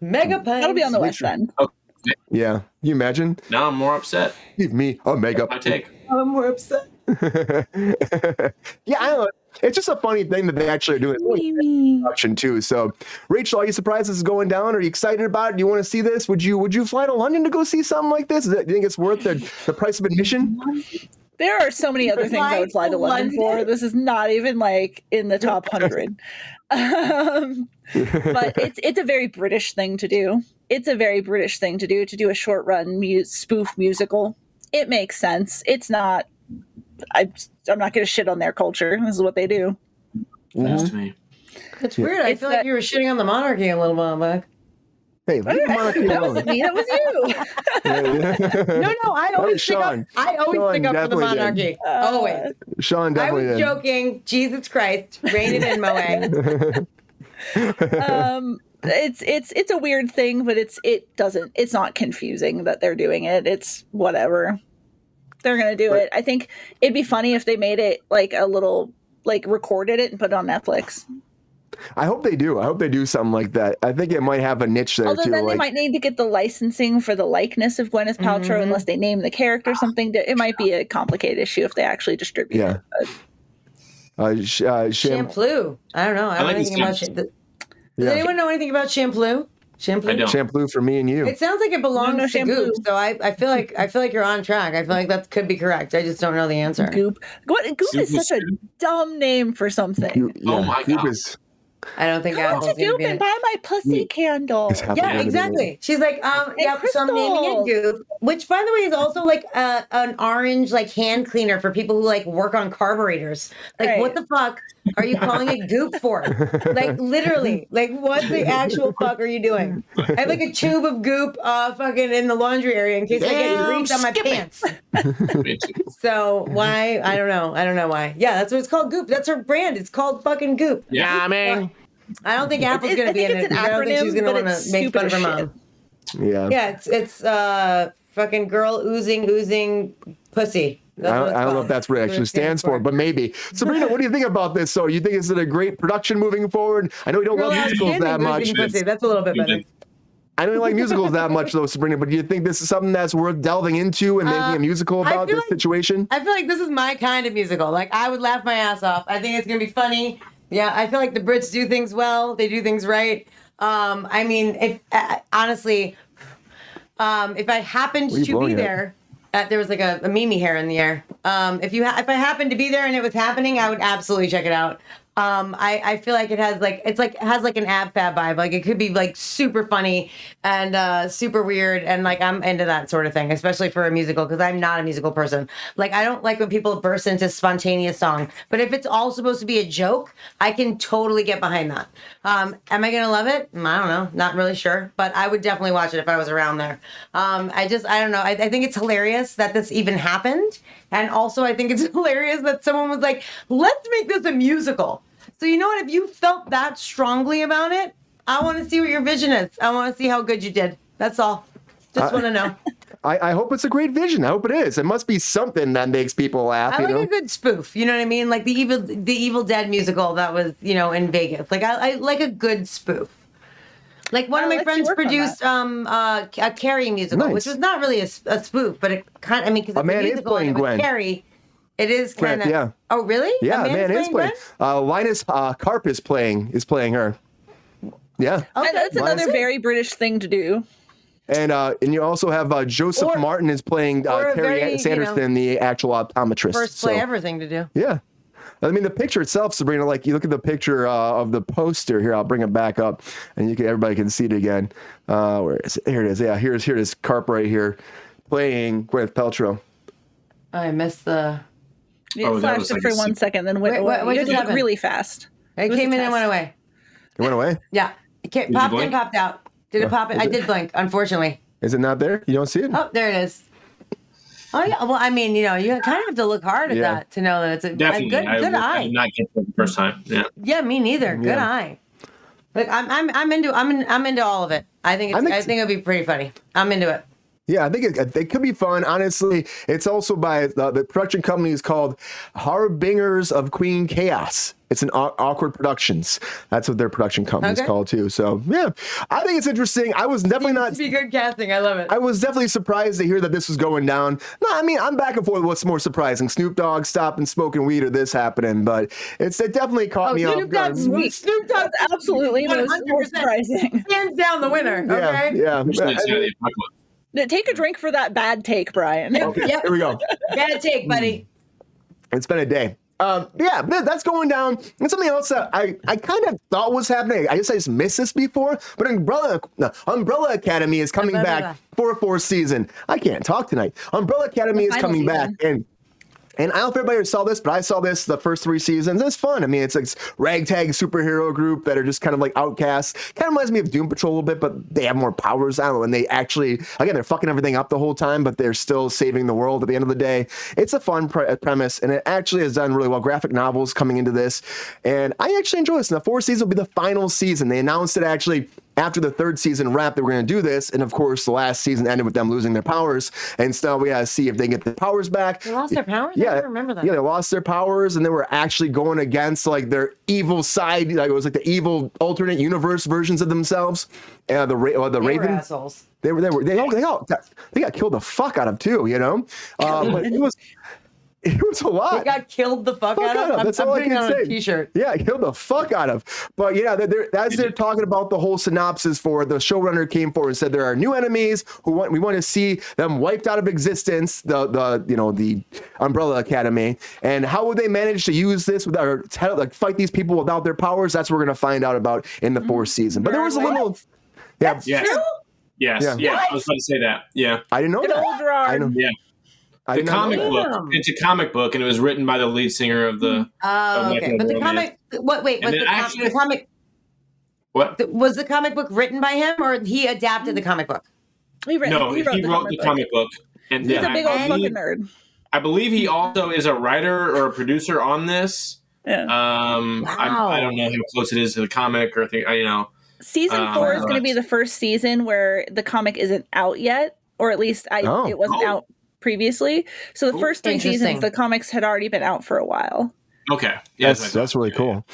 Mega pain. That'll be on the West End. Yeah. You imagine? Now I'm more upset. Give me a mega. My take. I'm more upset. (laughs) yeah, I don't know. It's just a funny thing that they actually are doing. It's really Mimi. production too. So, Rachel, are you surprised this is going down? Are you excited about it? Do you want to see this? Would you Would you fly to London to go see something like this? That, do you think it's worth the, the price of admission? There are so many other things I would fly to London for. This is not even like in the top (laughs) hundred. um, but it's it's a very British thing to do. It's a very British thing to do to do a short run mu- spoof musical. It makes sense. It's not. I I'm not going to shit on their culture. This is what they do. Next to me. It's weird. I It's feel that- like you were shitting on the monarchy a little while back. Hey, leave the monarchy That alone. wasn't me. That was you. (laughs) No, no, I always stick up. I always Sean stick up for the definitely did. monarchy. Uh, always. Sean definitely. I was did. joking. Jesus Christ, rein it in, Moe. (laughs) um it's it's it's a weird thing but it's it doesn't it's not confusing that they're doing it it's whatever they're gonna do But- it i think it'd be funny if they made it like a little like recorded it and put it on netflix I hope they do. I hope they do something like that. I think it might have a niche there although too. then they might need to get the licensing for the likeness of gwyneth paltrow Mhm. unless they name the character or something it might be a complicated issue if they actually distribute Yeah. it but uh, sh- uh, Sham- Shampoo. I don't know. I I don't like know anything about. this Sh- Does yeah. anyone know anything about shampoo? Shampoo. I don't. shampoo for me and you. It sounds like it belongs no to shampoo. Goop, so I, I feel like I feel like you're on track. I feel like that could be correct. I just don't know the answer. goop Gw- goop is Super such a dumb name for something You- yeah, Oh my Goop God. is- I don't think (gasps) Come Apple's to gonna goop be and it. buy my pussy candle Yeah, exactly. She's like, um, Hey, yeah. So I'm naming it Crystal. Goop, which, by the way, is also like uh, an orange like hand cleaner for people who like work on carburetors. Like, Right. what the fuck? Are you calling it goop for? Like literally, like what the actual fuck are you doing? I have like a tube of goop, uh, fucking in the laundry area in case I get Damn, grease on my pants. (laughs) So why? I don't know. I don't know why. Yeah, that's what it's called. Goop. That's her brand. It's called fucking Goop. Yeah, I mean, I don't think Apple's gonna I be in it. an I don't think she's gonna want to make fun of her stupid mom. Yeah. Yeah, it's it's uh fucking girl oozing oozing pussy. I don't, I don't know if that's what it That's actually stands for, but maybe. Sabrina, what do you think about this? So, you think it's a great production moving forward? I know you don't Girl love musicals that much. That's a little bit better. I don't like musicals that much, though, Sabrina. But do you think this is something that's worth delving into and making Uh, a musical about this like- situation? I feel like this is my kind of musical. Like I would laugh my ass off. I think it's gonna be funny. Yeah, I feel like the Brits do things well. They do things right. Um, I mean, if uh, honestly, um, if I happened What are you to be blowing at? there, uh, there was like a, a Mimi hair in the air. Um, if you ha- if I happened to be there and it was happening, I would absolutely check it out. Um, I, I feel like it has like it's like has like an ab fab vibe. Like it could be like super funny and uh, super weird and like I'm into that sort of thing, especially for a musical because I'm not a musical person. Like I don't like when people burst into spontaneous song. But if it's all supposed to be a joke, I can totally get behind that. Um, am I gonna love it? Mm, I don't know, not really sure, but I would definitely watch it if I was around there. Um, I just I don't know. I, I think it's hilarious that this even happened, and also I think it's (laughs) hilarious that someone was like, "Let's make this a musical." So you know what? If you felt that strongly about it, I want to see what your vision is. I want to see how good you did. That's all. Just Uh, want to know. (laughs) I, I hope it's a great vision. I hope it is. It must be something that makes people laugh, I you like know? a good spoof. You know what I mean? Like the evil, the Evil Dead musical that was, you know, in Vegas. Like I, I like a good spoof. Like one of my friends produced um uh, a Carrie musical, Nice. which was not really a spoof, but it kind. Of, I mean, because A it's man a is musical and playing it was Gwen. Carrie. It is Correct, kind of. yeah. Oh really? Yeah, A man, is playing. Gwen? Uh, Linus uh, Karp is playing is playing her. Yeah, Okay. And that's Why is another it? very British thing to do. and uh, and you also have uh, Joseph Or- Martin is playing uh, Terry very, you Sanderson, the actual optometrist. First play So, everything to do. Yeah. I mean, the picture itself, Sabrina, like you look at the picture uh, of the poster here, I'll bring it back up and you can, everybody can see it again. Uh, where is it? Here it is. Yeah, here's, here it is. Karp right here playing Gwyneth Paltrow. I missed the. Oh, it Oh, flashed was it like for a one then went Wait, away. what- what You just did it happened? really fast. It was a came in and test. went away. It went away. Yeah. It came, you popped in, blink? popped out. Did it oh, pop in? I did blink, unfortunately. Is it not there? You don't see it? Oh, there it is. Oh yeah. Well, I mean, you know, you kind of have to look hard at Yeah. that to know that it's a, a Definitely. good, I, good I eye. did not get it the first time. Yeah. Yeah, me neither. Good Yeah. eye. Like I'm, I'm, I'm into, I'm, in, I'm into all of it. I think, it's, I I think think, s- it'll be pretty funny. I'm into it. Yeah, I think it, it could be fun. Honestly, it's also by the, the production company is called Harbingers of Queen Chaos. It's an Aw- awkward productions. That's what their production company is Okay. called too. So yeah, I think it's interesting. I was definitely not. Be good casting. I love it. I was definitely surprised to hear that this was going down. No, I mean I'm back and forth. What's more surprising, Snoop Dogg stopping smoking weed or this happening? But it's it definitely caught oh, me off Snoop guard. Dogg's sweet. Snoop Dogg That's absolutely 100%. most surprising. hands down the winner. Okay. yeah. Usually it's, I mean, the apocalypse. Now, Take a drink for that bad take, Brian. okay, Yep. here we go. Gotta take, buddy. It's been a day. Um, yeah, that's going down. And something else that I, I kind of thought was happening. I guess I just missed this before. But Umbrella no, Umbrella Academy is coming Umbrella. back for a fourth season. I can't talk tonight. Umbrella Academy is final coming back, and and I don't know if everybody saw this, but I saw this the first three seasons. It's fun. I mean, it's like this ragtag superhero group that are just kind of like outcasts. Kind of reminds me of Doom Patrol a little bit, but they have more powers. I don't know. And they actually, again, they're fucking everything up the whole time, but they're still saving the world at the end of the day. It's a fun pre- uh, premise, and it actually has done really well. Graphic novels coming into this, and I actually enjoy this. And the fourth season will be the final season. They announced it actually after the third season wrap that we're going to do this. And of course, the last season ended with them losing their powers. And so we got to see if they get the powers back. They lost their powers? Yeah, don't remember that. Yeah, they lost their powers, and they were actually going against like their evil side. Like it was like the evil alternate universe versions of themselves. Uh, the uh, the They were Raven. assholes. They were they were they all, they all got, they got killed the fuck out of too. You know, (laughs) uh, but it was (laughs) it was a lot. They got killed the fuck, Fuck out out of. of, I'm, that's I'm all I putting can it on say. a t-shirt. Yeah, killed the fuck out of. But yeah, they're, they're, as they're talking about the whole synopsis for it, the showrunner came forward and said there are new enemies who want we want to see them wiped out of existence. The the you know the Umbrella Academy and how would they manage to use this without or tell, like fight these people without their powers? That's what we're gonna find out about in the mm-hmm. fourth season. But there was a little. Yeah, Yeah. True? Yes. Yeah. Yeah. I was about to say that. Yeah. I didn't know Good that. old Gerard. I know. Yeah. I The did know comic book. Damn. It's a comic book, and it was written by the lead singer of the. Oh, Like okay. But the comic, what? Wait, And was then the, com- actually- the comic What? th- was the comic book written by him, or he adapted the comic book? He, wrote, No, he wrote, the, comic book. book. And He's then a big old believe, fucking nerd. I believe he also is a writer or a producer on this. Yeah. Um, Wow. I, I don't know how close it is to the comic or thing. You know, Season Uh, four is going to be the first season where the comic isn't out yet, or at least I Oh. it wasn't Oh. out previously. So the Cool. first three seasons, the comics had already been out for a while. okay, yeah, That's that's really cool.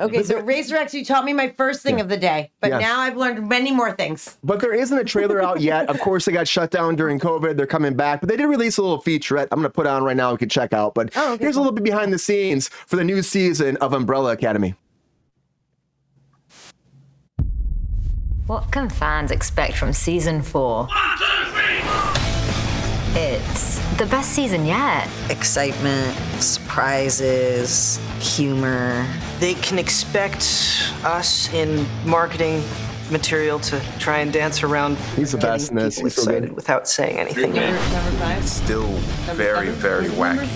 Okay, so Razor X, you taught me my first thing of the day, but Yeah. now I've learned many more things. But there isn't a trailer out yet. Of course, they got shut down during COVID. They're coming back, but they did release a little featurette. I'm going to put it on right now. We can check out. But Oh, okay, here's a little bit behind the scenes for the new season of Umbrella Academy. What can fans expect from season four? It's the best season yet. excitement, surprises, humor. They can expect us in marketing material to try and dance around. He's the best in getting this. people He's so good. excited without saying anything. Number, number five. Still very, very wacky.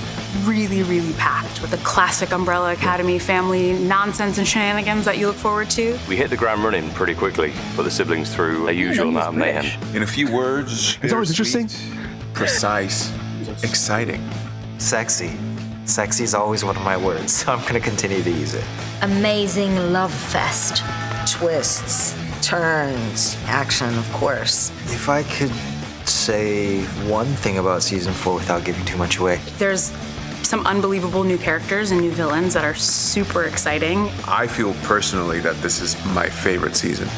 really, really packed with the classic Umbrella Academy family nonsense and shenanigans that you look forward to. We hit the ground running pretty quickly, put the siblings through a usual amount of mayhem. In a few words, It's always interesting. Precise, exciting. Sexy. Sexy is always one of my words, so (laughs) I'm going to continue to use it. Amazing love fest. Twists, turns, action, of course. If I could say one thing about season four without giving too much away, There's some unbelievable new characters and new villains that are super exciting. I feel personally that this is my favorite season.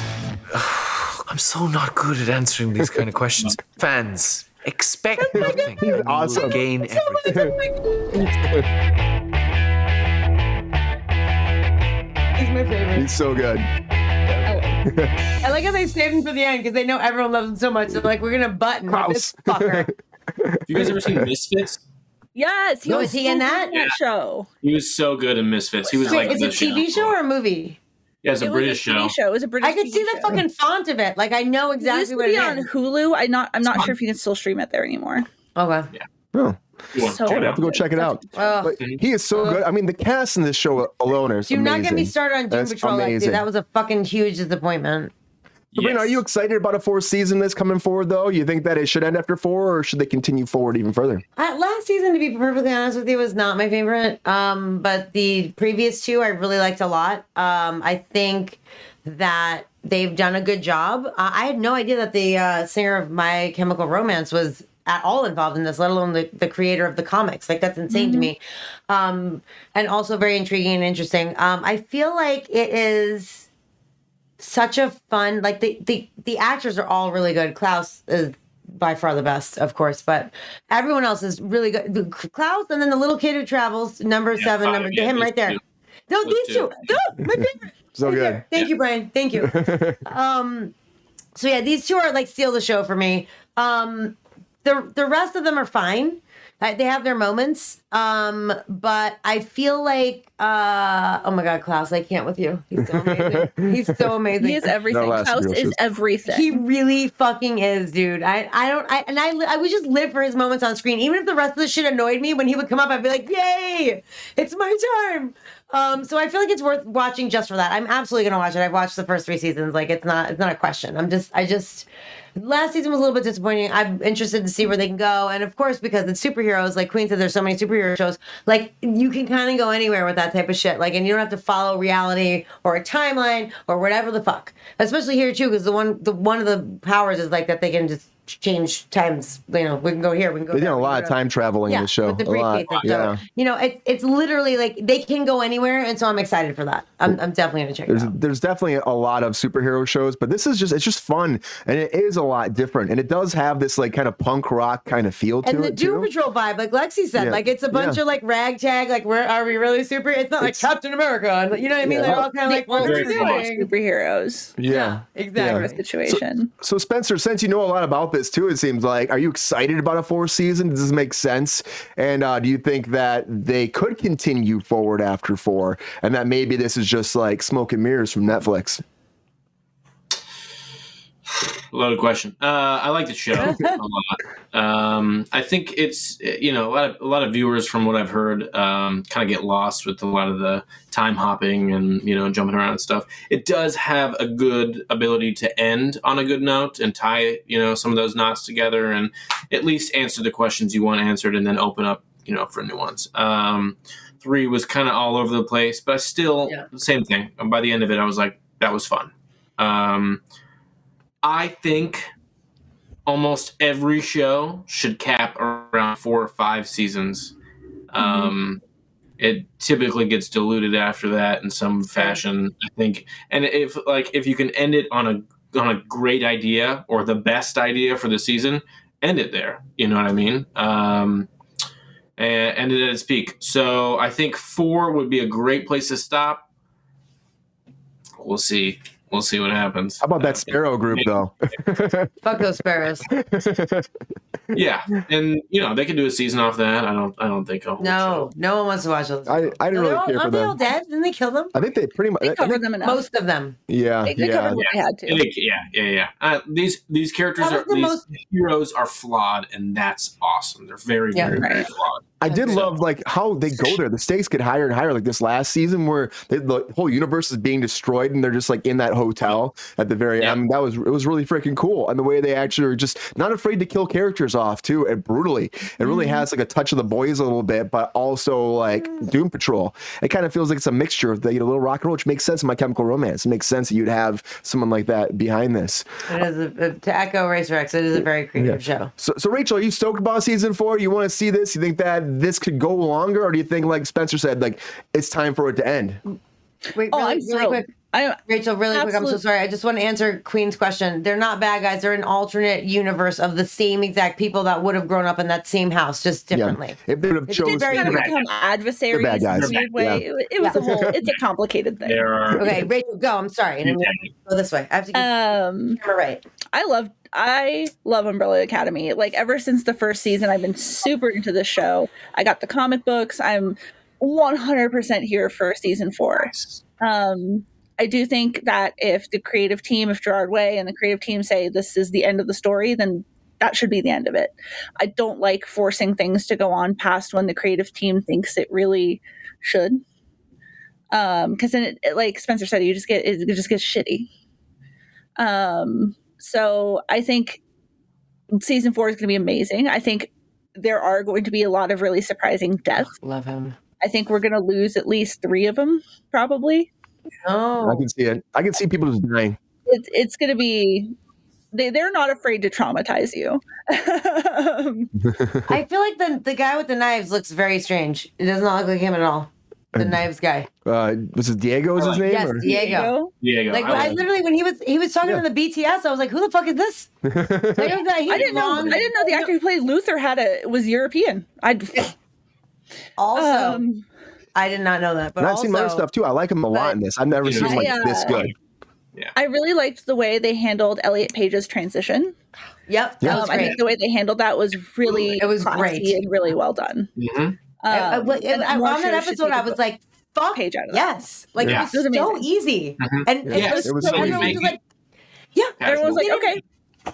(sighs) I'm so not good at answering these kind of questions. (laughs) Fans, expect oh nothing. You will awesome. gain everything. He's my favorite. He's so good. I like how they saved him for the end because they know everyone loves him so much. They're like, we're gonna button with this fucker. Have (laughs) you guys ever seen Misfits? Yes, he Oh, was he so in good that? show. He was so good in Misfits. He was Wait, like is the it a TV show or a movie? Yeah, it's a It British was a TV show. show. It was a British. I could TV see the show. fucking font of it. Like I know It used exactly to what be it on. Hulu. I not. I'm not sure if you can still stream it there anymore. Okay. Oh, You want to So check it I have to go check it out. Oh. But mm-hmm. he is so good. I mean, the cast in this show alone is Do amazing. not get me started on Doom That's Patrol. Like, dude, that was a fucking huge disappointment. Sabrina, are you excited about a fourth season that's coming forward, though? You think that it should end after four, or should they continue forward even further? Uh, last season, to be perfectly honest with you, was not my favorite. Um, but the previous two, I really liked a lot. Um, I think that they've done a good job. Uh, I had no idea that the uh, singer of My Chemical Romance was at all involved in this, let alone the, the creator of the comics. Like that's insane to me. Um, and also very intriguing and interesting. Um, I feel like it is such a fun like the the the actors are all really good. Klaus is by far the best, of course, but everyone else is really good. Klaus and then the little kid who travels, number Yeah, seven, number yeah, him right there. two. No, Those these two. two. No, my favorite. (laughs) So Right good. there. Thank you, Brian. Thank you. (laughs) um, so yeah, these two are like steal the show for me. Um, the the rest of them are fine. They have their moments. Um, but I feel like uh oh my god, Klaus, I can't with you. He's so amazing. He's so amazing. He is everything. last Klaus is shit. everything. He really fucking is, dude. I, I don't, I, and I, I would just live for his moments on screen. Even if the rest of the shit annoyed me, when he would come up, I'd be like, yay, it's my time. Um, so I feel like it's worth watching just for that. I'm absolutely gonna watch it. I've watched the first three seasons. Like it's not, it's not a question. I'm just, I just, last season was a little bit disappointing. I'm interested to see where they can go. And of course, because it's superheroes, like Queen said, there's so many superhero shows, like you can kind of go anywhere with that type of shit. Like, and you don't have to follow reality or a timeline or whatever the fuck. Especially here too, because the one, the one of the powers is like that they can just change times. You know, we can go here, we can go. They did there, a lot of time traveling in the show. with the a lot. briefcase and Yeah. stuff. You know, it, it's literally like they can go anywhere, and so I'm excited for that. I'm, I'm definitely gonna check it There's out. there's definitely a lot of superhero shows, but this is just it's just fun and it is a lot different and it does have this like kind of punk rock kind of feel to And the Doom too. Patrol vibe, like Lexi said, Yeah. like it's a bunch Yeah. of like ragtag, like where are we really super? It's not like It's- Captain America, and you know what I mean? Yeah. They're all kind of like, what we ultimate doing? superheroes Yeah. Exactly. situation. So Spencer, since you know a lot about this too, it seems like, are you excited about a fourth season? Does this make sense? And uh, do you think that they could continue forward after four, and that maybe this is just like smoke and mirrors from Netflix? Loaded question. Uh, I like the show (laughs) a lot. Um, I think it's you know a lot of a lot of viewers from what I've heard um, kind of get lost with a lot of the time hopping and you know jumping around and stuff. It does have a good ability to end on a good note and tie you know some of those knots together and at least answer the questions you want answered and then open up you know for new ones. Um, three was kind of all over the place, but still same thing. By the end of it, I was like that was fun. Um, I think almost every show should cap around four or five seasons. Um, it typically gets diluted after that in some fashion, I think. And if like if you can end it on a on a great idea or the best idea for the season, end it there. You know what I mean? Um, and end it at its peak. So I think four would be a great place to stop. We'll see. We'll see what happens. How about that Sparrow group though? (laughs) Fuck those sparrows. (laughs) yeah, and you know they can do a season off that. I don't. I don't think. A whole No, no one wants to watch those. I, I didn't They're really all- care for aren't they all them. dead? Didn't they kill them? I think they pretty much. They I covered think- them enough. Most of them. Yeah, They, they yeah. covered what they had to. Yeah, yeah, yeah. Uh, these these characters That are the these most- heroes are flawed, and that's awesome. They're very, Yeah, very, very flawed. I did love like how they go there. The stakes get higher and higher. Like this last season, where they, the whole universe is being destroyed, and they're just like in that hotel at the very end. That was it was really freaking cool, and the way they actually are just not afraid to kill characters off too, and brutally. It really Mm-hmm. has like a touch of the boys a little bit, but also like Mm. Doom Patrol. It kind of feels like it's a mixture of the you know, little rock and roll, which makes sense in My Chemical Romance. It makes sense that you'd have someone like that behind this. It is a, to echo Racer X. It is a very creative show. So, so Rachel, are you stoked about season four? You want to see this? You think that this could go longer, or do you think, like Spencer said, like it's time for it to end? Wait, Oh, really, I'm really thrilled. quick. Rachel, really quick. I'm so sorry. I just want to answer Queen's question. They're not bad guys. They're an alternate universe of the same exact people that would have grown up in that same house, just differently. If they would have It's chosen, very kind of become adversaries They're bad in a weird way. Yeah. It, it was a whole. It's a complicated thing. Are Okay, Rachel, go. I'm sorry. And then go this way. I have to get Um, camera right. I love I love Umbrella Academy. Like ever since the first season, I've been super into this show. I got the comic books. I'm 100% here for season four. Um, I do think that if the creative team, if Gerard Way and the creative team say this is the end of the story, then that should be the end of it. I don't like forcing things to go on past when the creative team thinks it really should. Um, because then it, it- like Spencer said, you just get it, it just gets shitty. Um, so I think season four is going to be amazing. I think there are going to be a lot of really surprising deaths. Love him. I think we're going to lose at least three of them, probably. I Oh, can see it. I can see people just dying. It's it's going to be. They they're not afraid to traumatize you. (laughs) I feel like the the guy with the knives looks very strange. It does not look like him at all. The knives guy. Uh, was it Diego? Was his name? Yes, or? Diego. Diego. Like I I, literally when he was he was talking Yeah. in the BTS, I was like, who the fuck is this? Like, (laughs) I, like, I didn't know. long- I didn't know the actor who played Luther had a was European. I Also, um, I did not know that. But And I've also, seen other stuff too. I like him a lot in this. I've never seen him like I, this uh, good. I really liked the way they handled Elliot Page's transition. Yep, Yeah. Um, I think the way they handled that was really It was great. and really well done. Mhm. I- I- Um, but- and on that episode, I was book like, "Fuck page out of that. yes!" Like Yeah. it was, It was so amazing. easy, Mhm. and, and Yes, it was, it was so so easy. like, "Yeah." Everyone was like, "Okay,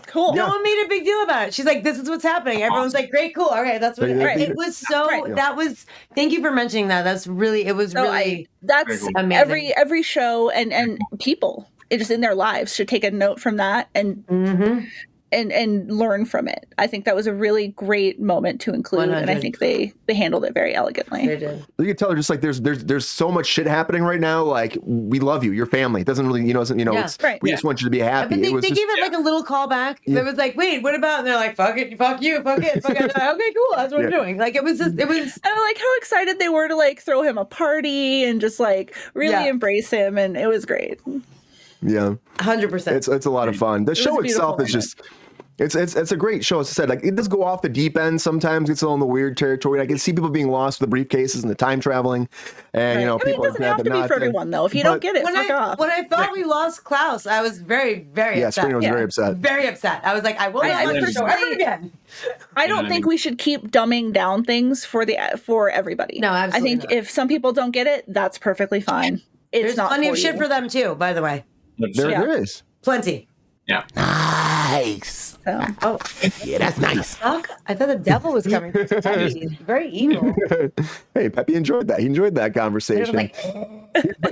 cool." No one made a big deal about it. She's like, "This is what's happening." Everyone's like, "Great, cool, all right, that's what." Right, It, was so. Right. That was. Thank you for mentioning that. That's really. It was So I, really. that's Amazing. every every show and and people it just in their lives should take a note from that and Mhm. And and learn from it. I think that was a really great moment to include, and I think they they handled it very elegantly. They did. You can tell her just like there's there's there's so much shit happening right now. Like we love you, your family. It doesn't really you know isn't, you know Yeah. it's Right. we Yeah. just want you to be happy. But they, it was they just, gave it like a little callback. Yeah. It was like, wait, what about? And they're like, fuck it, fuck you, fuck it, fuck it. okay, cool. That's what Yeah. I'm doing. Like it was just, it was. And I like how excited they were to like throw him a party and just like really Yeah. embrace him, and it was great. yeah. Hundred percent. It's it's a lot of fun. The was show itself is just it's it's it's a great show. As I said, like it does go off the deep end sometimes. It's all in the weird territory. I can see people being lost with the briefcases and the time traveling, and you know I mean, it people like doesn't have to be for everyone though. If you but- don't get it, When fuck I off. when I thought we lost Klaus, I was very very Yeah, upset. Springer was Yeah. very upset. Very upset. I was like, I will I- not I watch the show ever again. I don't what I think mean? we should keep dumbing down things for the for everybody. No, absolutely. I think not. if some people don't get it, that's perfectly fine. It's There's not plenty for of shit you. for them too. By the way, There, Yeah. there is. plenty. Yeah. Nice. Oh, Yeah, that's nice. fuck! I thought the devil was coming. (laughs) Very evil. (laughs) hey, Pepe enjoyed that. He enjoyed that conversation. like,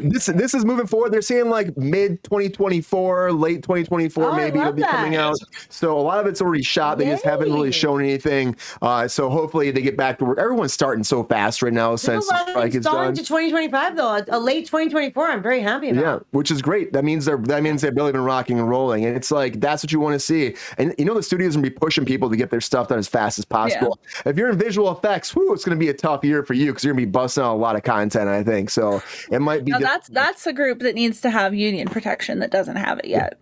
this this is moving forward. They're saying like mid 2024, late 2024, Oh, maybe it'll be coming out. So a lot of it's already shot. They just haven't really shown anything. Uh, so hopefully they get back to work. Everyone's starting so fast right now since the strike is done. to 2025 though. A, a late 2024. I'm very happy about. Yeah, which is great. That means they're that means they've really been rocking and rolling, and it's like that's what you want to see. And you know the studio's gonna be pushing people to get their stuff done as fast as possible. If you're in visual effects, whew, it's gonna be a tough year for you because you're gonna be busting out a lot of content. I think so. It might be. That's that's a group that needs to have union protection that doesn't have it yet.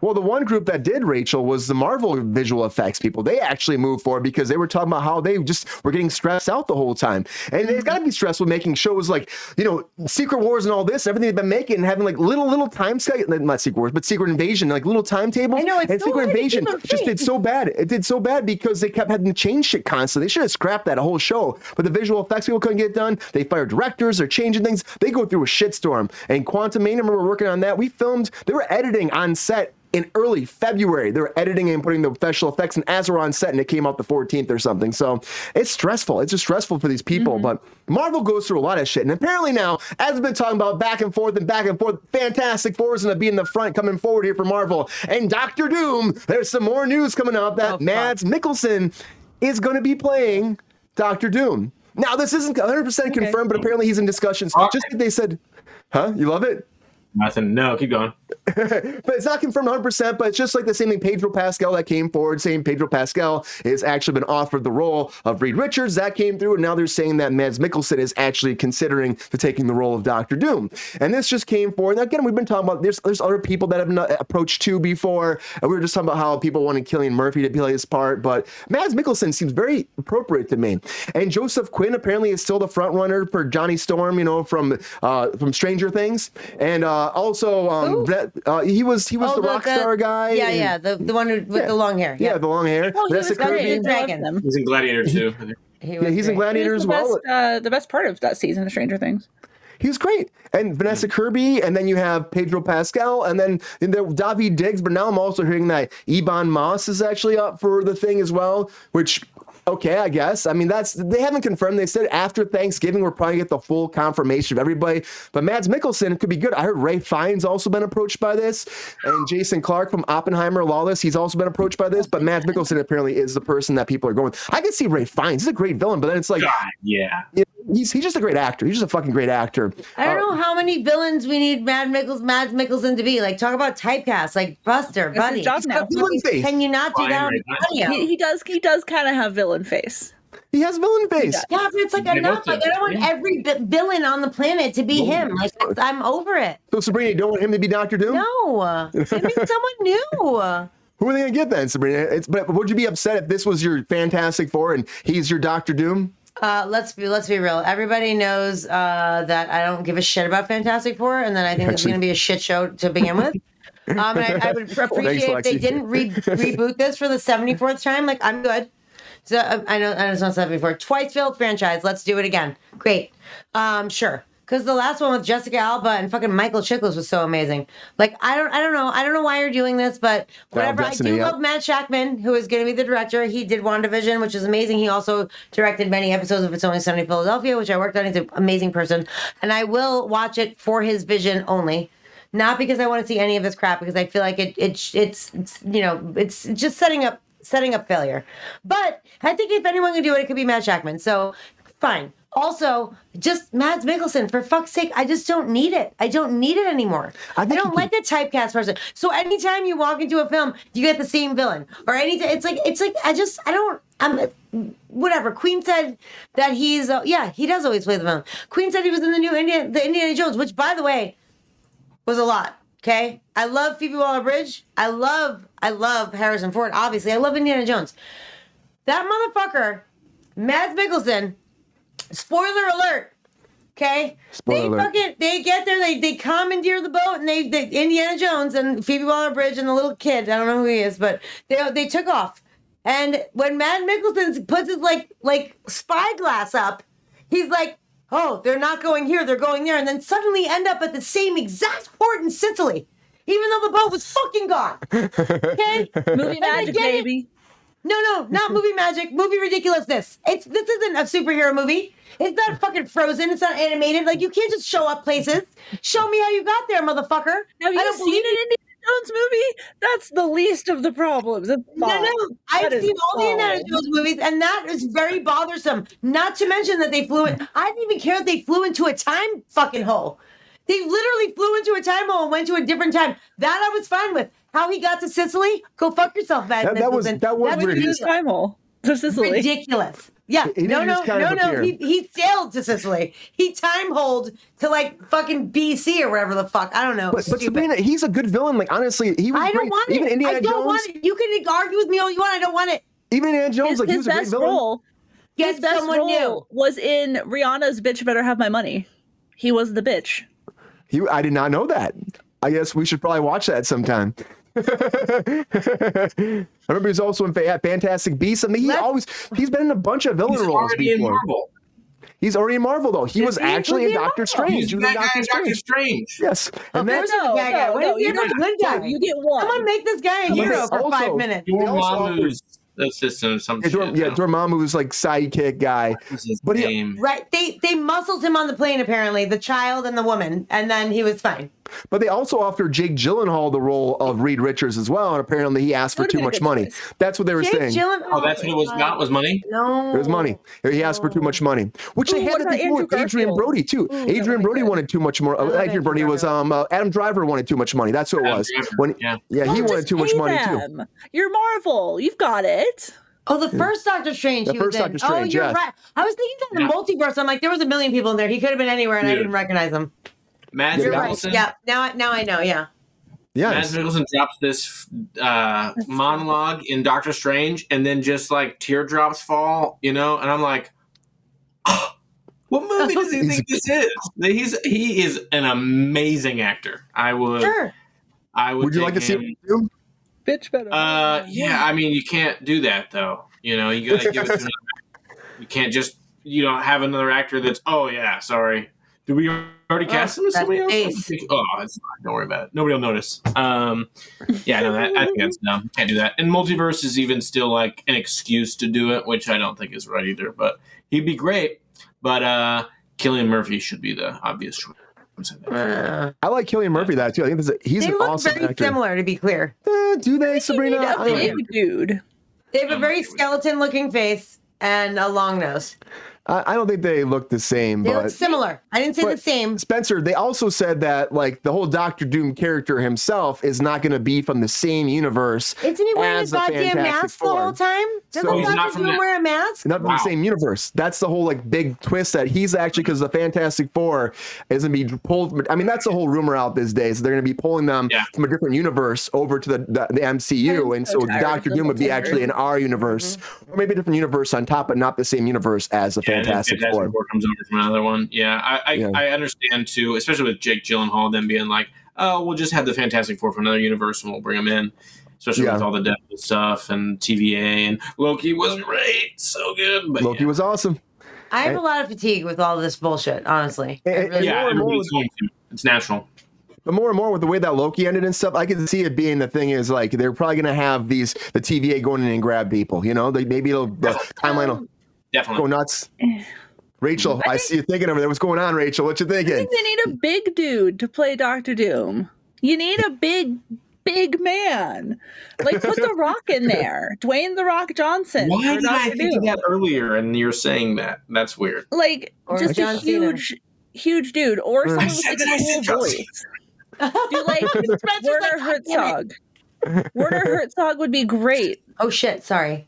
Well, the one group that did, Rachel, was the Marvel visual effects people. They actually moved forward because they were talking about how they just were getting stressed out the whole time. And they've got to be stressed with making shows like, you know, Secret Wars and all this, everything they've been making and having like little, little time scale, not Secret Wars, but Secret Invasion, like little timetables. I know, it's and so Secret Invasion just did so bad. It did so bad because they kept having to change shit constantly. They should have scrapped that whole show. But the visual effects people couldn't get it done. They fired directors, they're changing things. They go through a shitstorm. And Quantumania, were working on that. We filmed, they were editing on set in early February. They were editing and putting the special effects, and as we're on set, and it came out the 14th or something. So it's stressful. It's just stressful for these people. Mm-hmm. But Marvel goes through a lot of shit. And apparently now, as we've been talking about back and forth and back and forth, Fantastic Four is going to be in the front coming forward here for Marvel. And Doctor Doom, there's some more news coming out that Mads Mikkelsen is going to be playing Doctor Doom. Now, this isn't 100% confirmed, but apparently he's in discussions. Just like they said, huh? You love it? Nothing. No, keep going. (laughs) but it's not confirmed 100%, but it's just like the same thing Pedro Pascal that came forward, saying Pedro Pascal has actually been offered the role of Reed Richards. That came through, and now they're saying that Mads Mikkelsen is actually considering to taking the role of Doctor Doom. And this just came forward. And again, we've been talking about there's there's other people that have been approached too before, and we were just talking about how people wanted Cillian Murphy to play his part, but Mads Mikkelsen seems very appropriate to me. And Joseph Quinn apparently is still the front runner for Johnny Storm, you know, from uh, from Stranger Things, and uh, also um, that, uh, he was he was Oh, the, rock star guy. Yeah, and- yeah, the, the one who, with the long hair. yeah, the long hair. Oh, he Vanessa was. Kirby. I loved Dragon. He's in Gladiator too. (laughs) he think. Yeah, he's in Gladiator was as well. Best, uh, the best part of that season of Stranger Things. He was great. And Vanessa Kirby, and then you have Pedro Pascal, and then and there David Diggs. But now I'm also hearing that Ebon Moss is actually up for the thing as well, which. Okay, I guess. I mean, that's they haven't confirmed. They said after Thanksgiving we're probably get the full confirmation of everybody. But Mads Mikkelsen could be good. I heard Ray Fiennes also been approached by this, and Jason Clarke from Oppenheimer Lawless. He's also been approached by this. But Mads Mikkelsen apparently is the person that people are going. I could see Ray Fiennes. He's a great villain, but then it's like, God, yeah. you he's he's just a great actor. He's just a fucking great actor. I don't Uh, know how many villains we need Mad Mickels, Mads Mikkelsen to be. Like, talk about typecast, like Buster, That's buddy. his job now. villain face. Can you not do Fine, that right? He, he does. He does kind of have villain face. He has villain face. Yeah, but it's like They enough. Like, I don't want every vi- villain on the planet to be him. Like, I'm over it. So Sabrina, you don't want him to be Doctor Doom? No, give me someone new. (laughs) Who are they gonna get then, Sabrina? It's but would you be upset if this was your Fantastic Four and he's your Doctor Doom? Uh, let's be let's be real. Everybody knows uh, that I don't give a shit about Fantastic Four, and then I think it's going to be a shit show to begin with. Um, and I, I would (laughs) appreciate if they didn't re- reboot this for the seventy fourth time. Like I'm good. So uh, I know I know it's not seventy four. Twice failed franchise. Let's do it again. Great. Um, sure. Because the last one with Jessica Alba and fucking Michael Chiklis was so amazing. Like I don't, I don't know, I don't know why you're doing this, but whatever. I do love Matt Shakman, who is going to be the director. He did WandaVision, which is amazing. He also directed many episodes of It's Only Sunny Philadelphia, which I worked on. He's an amazing person, and I will watch it for his vision only. Not because I want to see any of his crap, because I feel like it, it it's, it's you know it's just setting up setting up failure. But I think if anyone can do it, it could be Matt Shakman. So fine. Also, just Mads Mikkelsen, for fuck's sake, I just don't need it. I don't need it anymore. I, think don't like a typecast person. So anytime you walk into a film, you get the same villain. Or anytime it's like it's like I just I don't I'm whatever. Queen said that he's uh, yeah, he does always play the villain. Queen said he was in the new Indiana the Indiana Jones, which by the way, was a lot. Okay, I love Phoebe Waller-Bridge. I love, I love Harrison Ford. Obviously, I love Indiana Jones. That motherfucker, Mads Mikkelsen. Spoiler alert. Okay, Spoiler they alert. fucking they get there. They they commandeer the boat and they, they Indiana Jones and Phoebe Waller-Bridge and the little kid. I don't know who he is, but they they took off. And when Matt Mikkelsen puts his like like spyglass up, he's like, "Oh, they're not going here; they're going there," and then suddenly end up at the same exact port in Sicily. even though the boat was fucking gone. (laughs) Okay, Movie magic, baby. it. No, no, not movie magic, movie ridiculousness. It's this isn't a superhero movie. It's not fucking frozen. It's not animated. Like you can't just show up places. Show me how you got there, motherfucker. Have I you don't seen believe an Indiana Jones movie? That's the least of the problems. No, no, I've seen all the. Indiana Jones movies, and that is very bothersome. Not to mention that they flew in. I didn't even care that they flew into a time fucking hole. They literally flew into a time hole and went to a different time. That I was fine with. How he got to Sicily? Go fuck yourself, Matt. That- that was- that was That's ridiculous. ridiculous. to Sicily. Ridiculous. Yeah, He- he no, no, no, no. He, he sailed to Sicily. He time holed to like fucking BC or wherever the fuck. I don't know. But, but Stupid. Sabrina, he's a good villain. Like honestly, he was I don't great. want Even it. Indiana I don't Jones. want it. You can argue with me all you want. I don't want it. Even Indiana Jones, His, like he his was a great best villain. role, Get his best someone role new. was in Rihanna's "Bitch Better Have My Money." He was the bitch. He, I did not know that. I guess we should probably watch that sometime. (laughs) I remember he was also in Fantastic Beasts. I mean, he Let's- always he's been in a bunch of villain He's roles already in before. Marvel. He's already in Marvel though. He Is was he? actually Was in Doctor Strange. He's He was that in guy Doctor in Doctor Strange. Strange. Yes, Of and course that's he's a bad guy. Why no, is he you a good don't- guy? You get one. Someone make this guy a But hero they for five minutes. They also Dormammu's assistant, some yeah, shit. Dor- yeah, Dormammu's like sidekick guy. But he- name? Right. They they muscled him on the plane apparently, the child and the woman, and then he was fine. But they also offered Jake Gyllenhaal the role of Reed Richards as well, and apparently he asked for too much money. choice. That's what they were Jake saying. Gyllenhaal. Oh, that's what it was not. Was money? No. It was money. He asked for too much money, which they Ooh, had what to about do with Andrew Adrien Brody too. Ooh, Adrien Brody good. wanted too much more. I Uh, Adrien Brody was um uh, Adam Driver wanted too much money. That's who it was. Driver, When yeah. yeah, he Well, wanted too much pay money too. You're Marvel. You've got it. Oh, the first Doctor Strange. The he first was in. Doctor Strange, Oh, you're yes. right. I was thinking that in the multiverse. I'm like, there was a million people in there. He could have been anywhere, and I didn't recognize him. Mads You're right. Mikkelsen. Yeah. Now, I- now I know. Yeah. Yeah. Mads Yes. Mikkelsen drops this uh, monologue in Doctor Strange, and then just like teardrops fall, you know, and I'm like, "Ah, what movie does he (laughs) think this is? He's he is an amazing actor. I would, Sure. I would. Would you like to see him- him too? Bitch better. Uh, yeah. I mean, you can't do that though. You know, you gotta give it to. (laughs) Another, you can't just you know have another actor that's oh yeah sorry. Do we already cast him as that's somebody else? Ace. Oh, it's fine. Don't worry about it. Nobody will notice. Um, yeah, no, that, I think that's dumb. Can't do that. And multiverse is even still like an excuse to do it, which I don't think is right either. But he'd be great. But uh, Cillian Murphy should be the obvious choice. Uh, I like Cillian Murphy that too. I think this is, he's they an look awesome very actor. similar, to be clear. Uh, do they, You Sabrina? need a I don't big know. dude. They have a I'm very skeleton-looking face and a long nose. I, I don't think they look the same, They but look similar. I didn't say the same. Spencer, they also said that like the whole Doctor Doom character himself is not going to be from the same universe. Isn't he wearing as a goddamn Fantastic mask the whole time? Doesn't So- Doctor Doom that- wear a mask? Not from Wow. the same universe. That's the whole like big twist that he's actually because the Fantastic Four is going to be pulled. I mean, that's the whole rumor out these days. So they're going to be pulling them Yeah. from a different universe over to the the, the MCU, I'm and so so Doctor Doom would be multiverse. actually in our universe, mm-hmm. or maybe a different universe on top, but not the same universe as the Yeah, and then Fantastic Fantastic Four. Four comes over from another one. Yeah, I I, Yeah. I understand too, especially with Jake Gyllenhaal then being like, oh, we'll just have the Fantastic Four from another universe and we'll bring them in. Especially with all the Deadpool stuff and TVA and Loki was great, so good. But Loki yeah. was awesome. I have a lot of fatigue with all this bullshit, honestly. I And- really yeah, more more everybody's going to. It's natural. But more and more with the way that Loki ended and stuff, I can see it being the thing is like they're probably gonna have these the TVA going in and grab people. You know, they maybe it'll the timeline will um, Definitely. go nuts. (sighs) Rachel, I, see you thinking over there. What's going on, Rachel? What you thinking? I thinking? think they need a big dude to play Doctor Doom. You need a big, big man. Like put the (laughs) Rock in there, Dwayne the Rock Johnson. Why for did I think of Doom. that earlier and you're saying that? That's weird. Like Or just John a Cena. huge, huge dude, or Mm. someone I with said like that, I a said (laughs) whole John voice. Do like (laughs) Werner Herzog. Werner Herzog would be great. Oh shit! Sorry.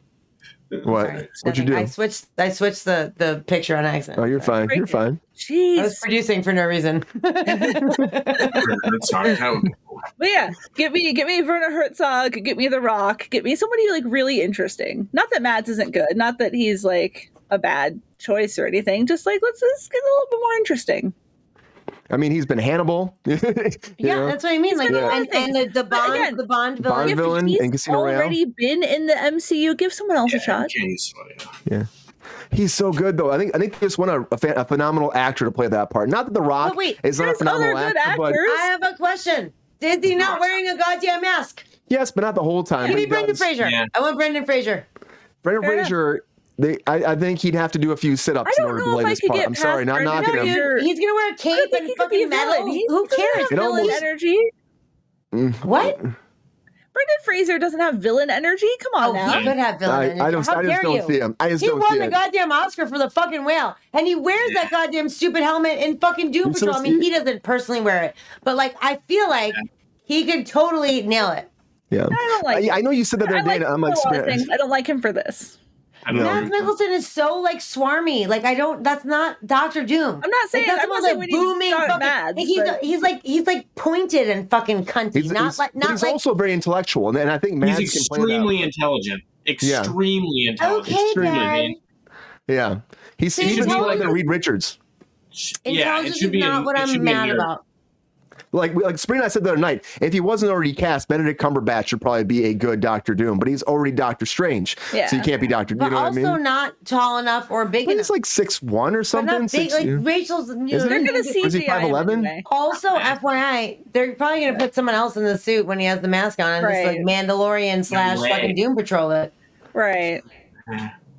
What? Sorry. What'd you Nothing. I switched. I switched the the picture on accident. Oh, you're fine. You're fine. Jeez. I was Jeez. producing for no reason. Sorry, that would. But yeah, get me, get me Werner Herzog, get me The Rock, get me somebody like really interesting. Not that Mads isn't good, not that he's like a bad choice or anything. Just like let's just get a little bit more interesting. I mean, he's been Hannibal. (laughs) Yeah, know? that's what I mean. Like, been and, and the, the bond, again, the Bond Bond villain. If villain he's in Casino Royale. already been in the MCU, give someone else a shot. Okay, so, yeah. Yeah. He's so good though. I think I think they just want a, a, fa- a phenomenal actor to play that part. Not that The Rock But wait, is not a phenomenal good actor, but. I have a question. is he not wearing a goddamn mask? Yes, but not the whole time. Give me he Brendan does. Fraser. I want Brendan Fraser. Brendan Fair enough. Fraser. They, I, I think he'd have to do a few sit-ups I in don't order to play I this part. I'm sorry, not past knocking Brendan him. Fraser. He's gonna wear a cape and fucking metal. Who cares? It almost- energy. Mm. What? Brendan Fraser doesn't have villain energy. Come on Oh, now. he could have villain I- I energy. don't- How I just dare don't you? see him. I just he don't won see the it. goddamn Oscar for the fucking whale, and he wears that goddamn stupid helmet in fucking Doom I'm so Patrol. I mean, he doesn't personally wear it, but like, I feel like he could totally nail it. Yeah, I don't like. I, I know you said that the I other day, like I'm like, for a lot of Spirit- things. I don't like him for this. Matt Mickelson is so like swarmy. Like I don't. That's not Doctor Doom. I'm not saying- Like, that's I'm not about, saying like, we need to booming. start fucking- Mads, like, he's but- he's like he's like pointed and fucking cunty. he's, not he's- like but not he's like. also very intellectual, and, and I think Mads He's can play extremely intelligent. Extremely intelligent. Okay, extremely. Dad. Yeah, he's See, he's he's like always- a Reed Richards. Yeah, it Intelligence should is be. not a- what I'm mad about. Like like Spring and I said the other night, if he wasn't already cast, Benedict Cumberbatch should probably be a good Doctor Doom, but he's already Doctor Strange, Yeah. so you can't be Doctor. But You know what I also mean? not tall enough or big But enough. he's like six one or something. not big, six, like yeah. Rachel's. Is he? They're gonna Or Is he CGI 5'11"? Also, FYI, they're probably gonna put someone else in the suit when he has the mask on and just like Mandalorian slash way. fucking Doom Patrol it. Right.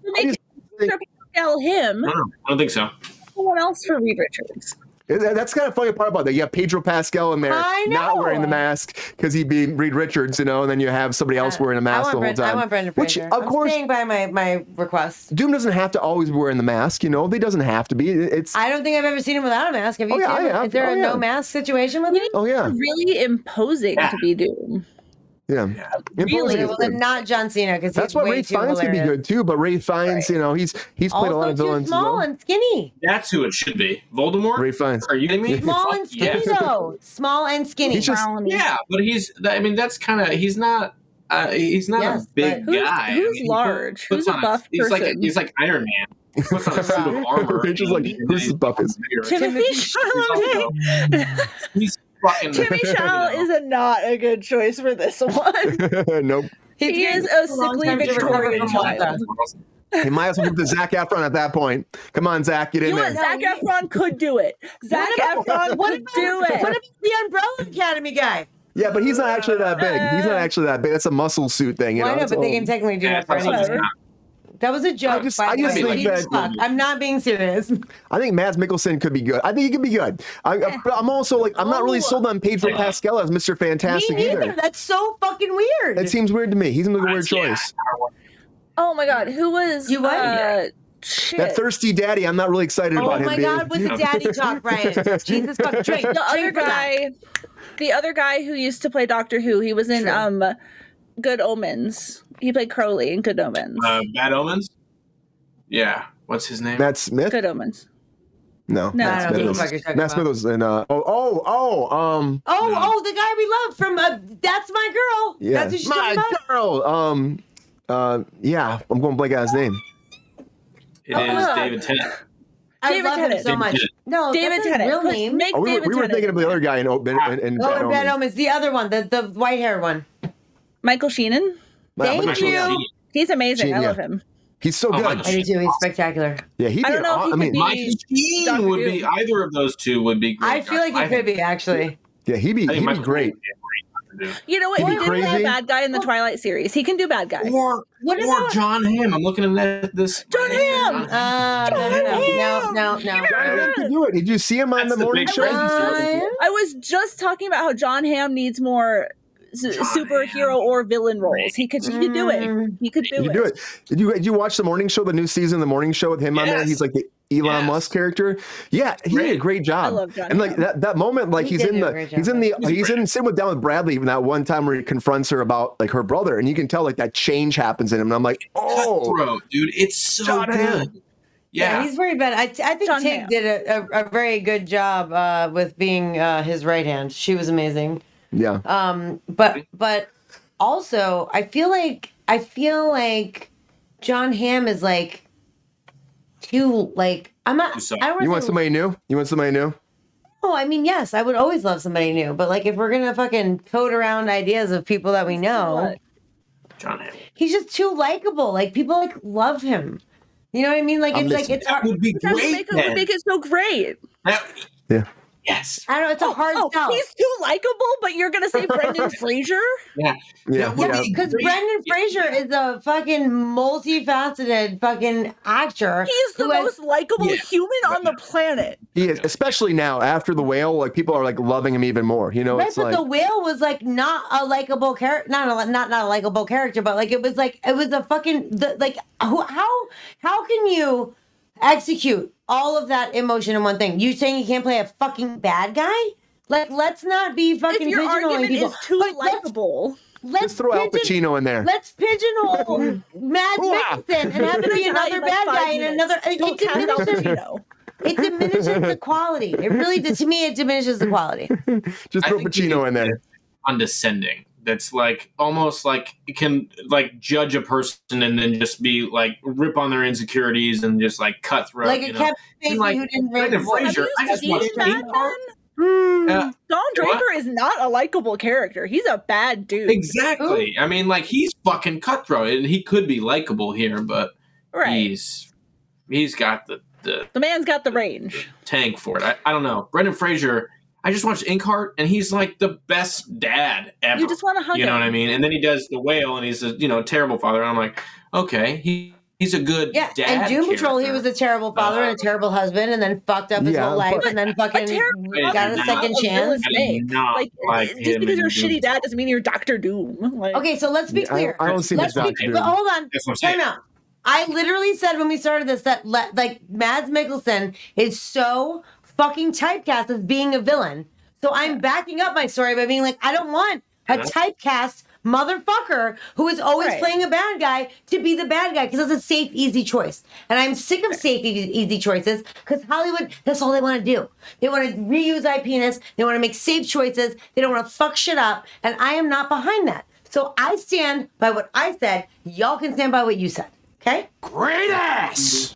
Make Pascal him. I don't. I don't think so. Someone else for Reed Richards. Yeah, That's kind of funny part about that. You have Pedro Pascal in there, not wearing the mask because he'd be Reed Richards, you know, and then you have somebody else wearing a mask the whole Brent, I time. want Brendan Which, of I'm course, staying by my my request. Doom doesn't have to always be wearing the mask, you know. He doesn't have to be. It's I don't think I've ever seen him without a mask. Have you Oh, yeah, seen I him? have. Is there Oh, a yeah. no mask situation with him? oh yeah, Really imposing to be Doom. Yeah. Imposing Really? Well, then not John Cena because That's he's why Ray too Fiennes could be good too. But Ralph Fiennes, you know, he's he's played a lot of too villains. you small know. and skinny. That's who it should be. Voldemort. Ralph Fiennes. Are you kidding me? (laughs) Small and skinny yes. though. Small and skinny. He's just- Yeah, but he's. I mean, that's kind of. He's not. Uh, he's not Yes, a big who's- guy. I who's mean, large? puts Who's a on buff He's like person? he's like Iron Man. He puts on a suit of (laughs) armor. Rachel's like, who's this buff is? Timothy He's also- (laughs) He's fucking. Timmy (laughs) Chalamet is a not a good choice for this (laughs) one. nope. He's he is a a sickly time Victorian child. He might as well give it to Zac Efron at that point. Come on, Zac, get in You know there. what? Zac Efron could do it. Zac What about- Efron what could about- do What it. about the Umbrella Academy guy? Yeah, but he's not actually that big. He's not uh, actually that big. That's a muscle suit thing. You Well, know, I know, That's but they all- can technically do Yeah, it for that's what anything. he's not. That was a joke. I just- by I the just way. think Cheap as that- fuck. I'm not being serious. I think Mads Mikkelsen could be good. I think he could be good. I, but I'm also like, I'm not really sold on Pedro Pascal as Mr. Fantastic Me either. That's so fucking weird. That seems weird to me. He's a weird That's- yeah. choice. Oh my god, who was You what? uh, shit. That thirsty daddy, I'm not really excited Oh about him my being. god, with the daddy talk, Brian. (laughs) Jesus fuck, drink, the other drink that. guy the other guy who used to play Doctor Who, he was in um Good Omens. He played Crowley in Good Omens. Uh, Bad Omens. Yeah. What's his name? Matt Smith? Good Omens. No, No, Matt Smith was- what you're Matt Smith was in. Uh, oh, oh, oh, um, Oh, oh, the guy we love from uh, That's My Girl. yeah, That's what my about. girl. Um, uh, yeah, I'm going to blank out his name. It is Oh. David Tennant. I David love him Tennant. so David much. Tennant. No, David that's Tennant. real name. Make Oh, we, were, David we were Tennant. thinking of the other guy in, in, in, in Oh, Bad and Bad Omens. Omens, the other one, the the white hair one. Michael Sheenan. Thank Michael you. Sheen. He's amazing. Sheen, I yeah. love him. He's so Oh, good. Michael I do too. He's spectacular. Yeah, he'd I don't know if aw- he I mean, be- Michael Sheen would be either of those two would be great. I feel like he I could be actually. yeah, he'd be. He'd be great. Sheen would be a great Doctor You know what? He'd He be did play crazy. a bad guy in the Twilight series. He can do bad guy. do. Or, What is or that? John Hamm. I'm looking at this. John Hamm! Uh, no, no, no, no, no, John no. Hamm could do it. Did you see him on That's the the morning big show? presence. Uh, I was just talking about how John Hamm needs more s- superhero or villain roles. He could, he could do it. He could do You it. do it. Did you did you watch the morning show, the new season, the morning show with him on there? He's like the Elon Yes. Musk character. Yeah, he did a Great. great job. I love John and like that, that moment, like He he's did in do a the great he's in the He's he's in great. sitting with down with Bradley even that one time where he confronts her about like her brother, and you can tell like that change happens in him. And I'm like, oh, Cutthroat, dude. It's so John good. Hamm. Yeah, Yeah. he's very bad. I, I think John Tig Hamm. did a, a, a very good job uh, with being uh, his right hand. She was amazing. Yeah. Um, but but also, I feel like I feel like John Hamm is like too like I'm not. I don't You wanna want say- somebody new? You want somebody new? Oh, I mean, yes, I would always love somebody new. But like, if we're gonna fucking tote around ideas of people that we know, John Hamm. he's just too likable. Like people like love him. You know what I mean? Like I'm it's like it's That hard. would be great. make, it, would make it so great. That- Yeah. Yes. I don't know. It's a oh, hard oh, sell. he's too likable, but you're gonna say Brendan (laughs) Fraser? Yeah. Yeah, That would yeah. be Because. Brendan Fraser is a fucking multifaceted fucking actor. He is the who has- most likable Yeah. human on the planet. He is, especially now after the whale. Like people are like loving him even more. You know, Right, it's but like the whale was like not a likable character, not a, not not a likable character, but like it was like it was a fucking the, like who, how how can you execute all of that emotion in one thing? You saying you can't play a fucking bad guy? Like let's not be fucking If your pigeonholing argument people. is too But let's- likable, Let's just throw Al Pacino in there. Let's pigeonhole (laughs) Mad Hooah! Mixon and have it be another Like bad five guy and another. It, Don't it it diminishes. It diminishes the (laughs) quality. It really, to me, it diminishes the quality. Just I throw Pacino in there. Condescending. That's like almost like it can like judge a person and then just be like rip on their insecurities and just like cutthroat. Like you a know? Kevin Spacey like, who didn't Brendan rape. Fraser, I Have just you watched seen Mad Uh, Don Draper What? is not a likable character. He's a bad dude. Exactly. I mean, like he's fucking cutthroat, and he could be likable here, but Right. he's he's got the the The man's got the range. tank for it. I, I don't know. Brendan Fraser. I just watched Inkheart, and he's like the best dad ever. You just want to hug You know him. what I mean? And then he does the whale, and he's a you know terrible father. And I'm like, okay, he he's a good Yeah, dad. and Doom Patrol, he was a terrible father and a uh-huh. terrible husband, and then fucked up his Yeah, whole life, but- and then fucking terrible got a second not chance. I villain. did not Like, like just because in you're a shitty dad doesn't mean you're Doctor Doom. (laughs) Like, Okay, so let's be clear. I don't see much Let's Doctor be, Doom. but hold on. I'm. Time out. I literally said when we started this that le- like Mads Mikkelsen is so fucking typecast as being a villain. So I'm backing up my story by being like, I don't want a typecast motherfucker who is always Right. playing a bad guy to be the bad guy because it's a safe, easy choice. And I'm sick of safe, easy, easy choices because Hollywood, that's all they want to do. They want to reuse IPness. They want to make safe choices. They don't want to fuck shit up. And I am not behind that. So I stand by what I said. Y'all can stand by what you said. Okay? Great ass.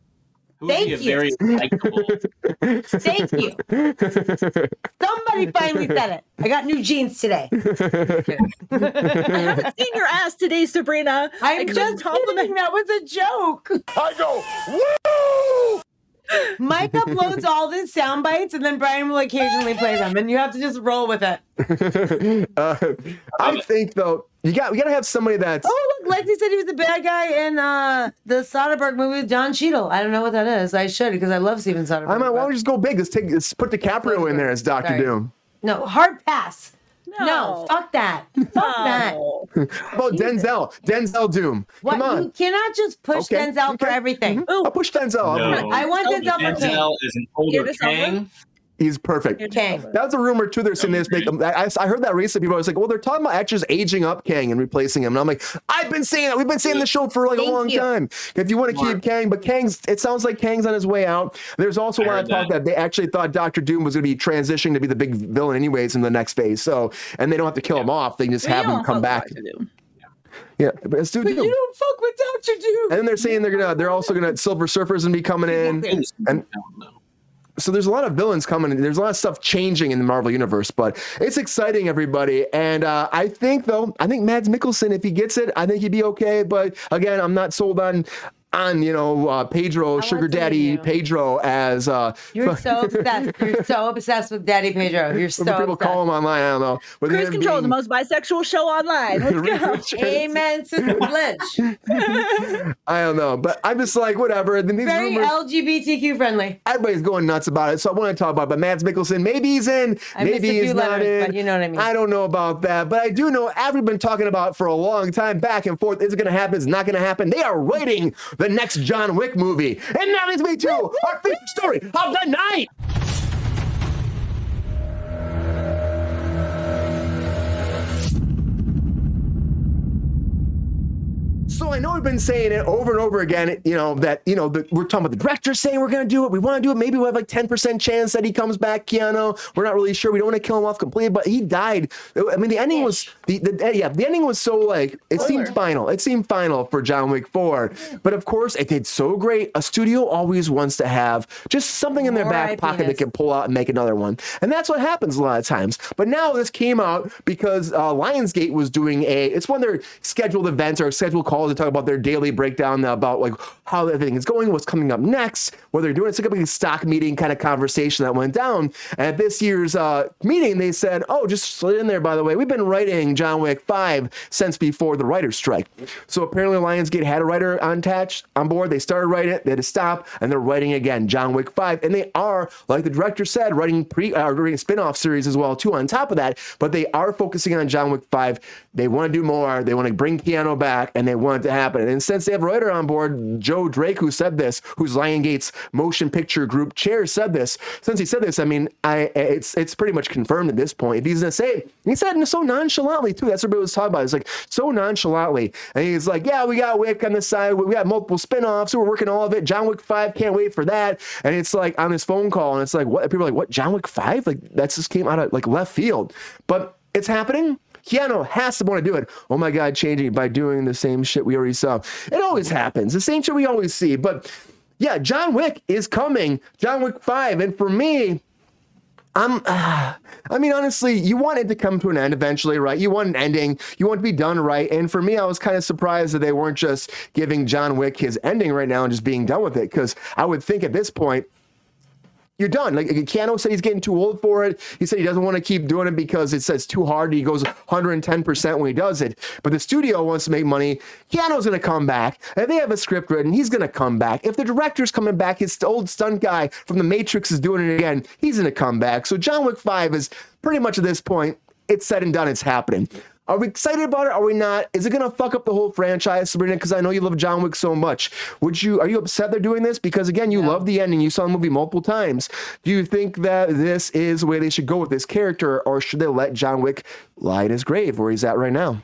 Who would Thank you. very likable. Thank you. Somebody finally said it. I got new jeans today. I haven't seen your ass today, Sabrina. I I'm couldn't just kidding. That was a joke. I go, woo! Mike uploads all the sound bites and then Brian will occasionally play them, and you have to just roll with it. (laughs) uh, I think though you got we gotta have somebody that's Oh, look, Lexi said he was the bad guy in uh, the Soderbergh movie with Don Cheadle. I don't know what that is. I should because I love Steven Soderbergh. I might. Why don't we just go big? Let's take. Let's put DiCaprio in there as Doctor. Doom. no, hard pass. No, No. fuck that. Fuck oh. that. No. How about Denzel? Denzel Doom. What, Come on. You cannot just push Okay, Denzel for okay. everything. Mm-hmm. I'll push Denzel. I'll- No. I want Denzel for King. Denzel is an older You're Kang. He's perfect. Kang. That was a rumor too. They're saying this. Make him, I, I I heard that recently. People was like, "Well, they're talking about actors aging up Kang and replacing him." And I'm like, "I've been saying that. We've been saying the show for like Thank a long you. time. If you want to keep Kang, but Kang's, it sounds like Kang's on his way out. There's also I a lot of heard talk that. that. they actually thought Doctor Doom was going to be transitioning to be the big villain anyways in the next phase. So, and they don't have to kill him off. They can just We have him come back. with Doctor Yeah, but let's But Doom. you don't fuck with Doctor Doom. And then they're saying they're gonna, they're also gonna Silver Surfers and be coming in. And so there's a lot of villains coming. in. There's a lot of stuff changing in the Marvel universe, but it's exciting, everybody. And uh, I think though, I think Mads Mikkelsen, if he gets it, I think he'd be okay. But again, I'm not sold on on you know uh, Pedro, Sugar Daddy. Pedro as uh, You're (laughs) so obsessed. You're so obsessed with Daddy Pedro. You're so people obsessed. call him online. I don't know. But Kruse him Control, the most bisexual show online. Let's (laughs) go. Amen, Sister Glitch. (laughs) I don't know, but I'm just like whatever. Then these Very rumors, LGBTQ friendly. everybody's going nuts about it. So I want to talk about it. But Mads Mikkelsen, maybe he's in, I missed maybe a he's few not letters, in. but you know what I mean. I don't know about that, but I do know everybody's been talking about for a long time, back and forth. Is it going to happen? Is it not going to happen? They are writing the next John Wick movie, and that leads me to our favorite story of the night. So I know we've been saying it over and over again, you know, that, you know, the, we're talking about the director saying we're going to do it. We want to do it. Maybe we'll have like 10% chance that he comes back, Keanu. We're not really sure. We don't want to kill him off completely, but he died. I mean, the ending was, the, the yeah, the ending was so like, it seemed final. It seemed final for John Wick 4. But of course, it did so great. A studio always wants to have just something in their More back pocket that can pull out and make another one. And that's what happens a lot of times. But now this came out because uh, Lionsgate was doing a, it's one of their scheduled events or scheduled calls to talk about their daily breakdown about like how everything is going, what's coming up next, what they're doing. It's like a big stock meeting kind of conversation that went down. And at this year's uh, meeting, they said, "Oh, just slid in there. By the way, we've been writing John Wick Five since before the writer's strike. So apparently, Lionsgate had a writer on attached on board. They started writing it, they had to stop, and they're writing again John Wick Five. And they are, like the director said, writing pre uh, writing a spin-off series as well too. On top of that, but they are focusing on John Wick Five. They want to do more. They want to bring Keanu back, and they want it to happen. And since they have Reuter on board, Joe Drake, who said this, who's Lionsgate's motion picture group chair, said this. Since he said this, I mean, I it's it's pretty much confirmed at this point. He's gonna say he said it so nonchalantly too. That's what everybody was talking about. It's like so nonchalantly, and he's like, "Yeah, we got Wick on the side. We got multiple spin-offs. We're working all of it. John Wick Five, can't wait for that." And it's like on his phone call, and it's like, what? People are like, "What? John Wick Five? Like that just came out of like left field." But it's happening. Keanu has to want to do it. Oh my God, changing by doing the same shit we already saw. It always happens. The same shit we always see. But yeah, John Wick is coming. John Wick 5. And for me, I'm, uh, (sighs) I mean, honestly, you want it to come to an end eventually, right? You want an ending. You want to be done right. And for me, I was kind of surprised that they weren't just giving John Wick his ending right now and just being done with it. Because I would think at this point, you're done. Like Keanu said, he's getting too old for it. He said he doesn't want to keep doing it because it says too hard. He goes 110% when he does it. But the studio wants to make money. Keanu's going to come back. If they have a script written, he's going to come back. If the director's coming back, his old stunt guy from The Matrix is doing it again, he's going to come back. So John Wick 5 is pretty much at this point, it's said and done. It's happening. Are we excited about it? Are we not? Is it gonna fuck up the whole franchise, Sabrina? Because I know you love John Wick so much. Would you? Are you upset they're doing this? Because again, you love the ending. You saw the movie multiple times. Do you think that this is the way they should go with this character, or should they let John Wick lie in his grave where he's at right now?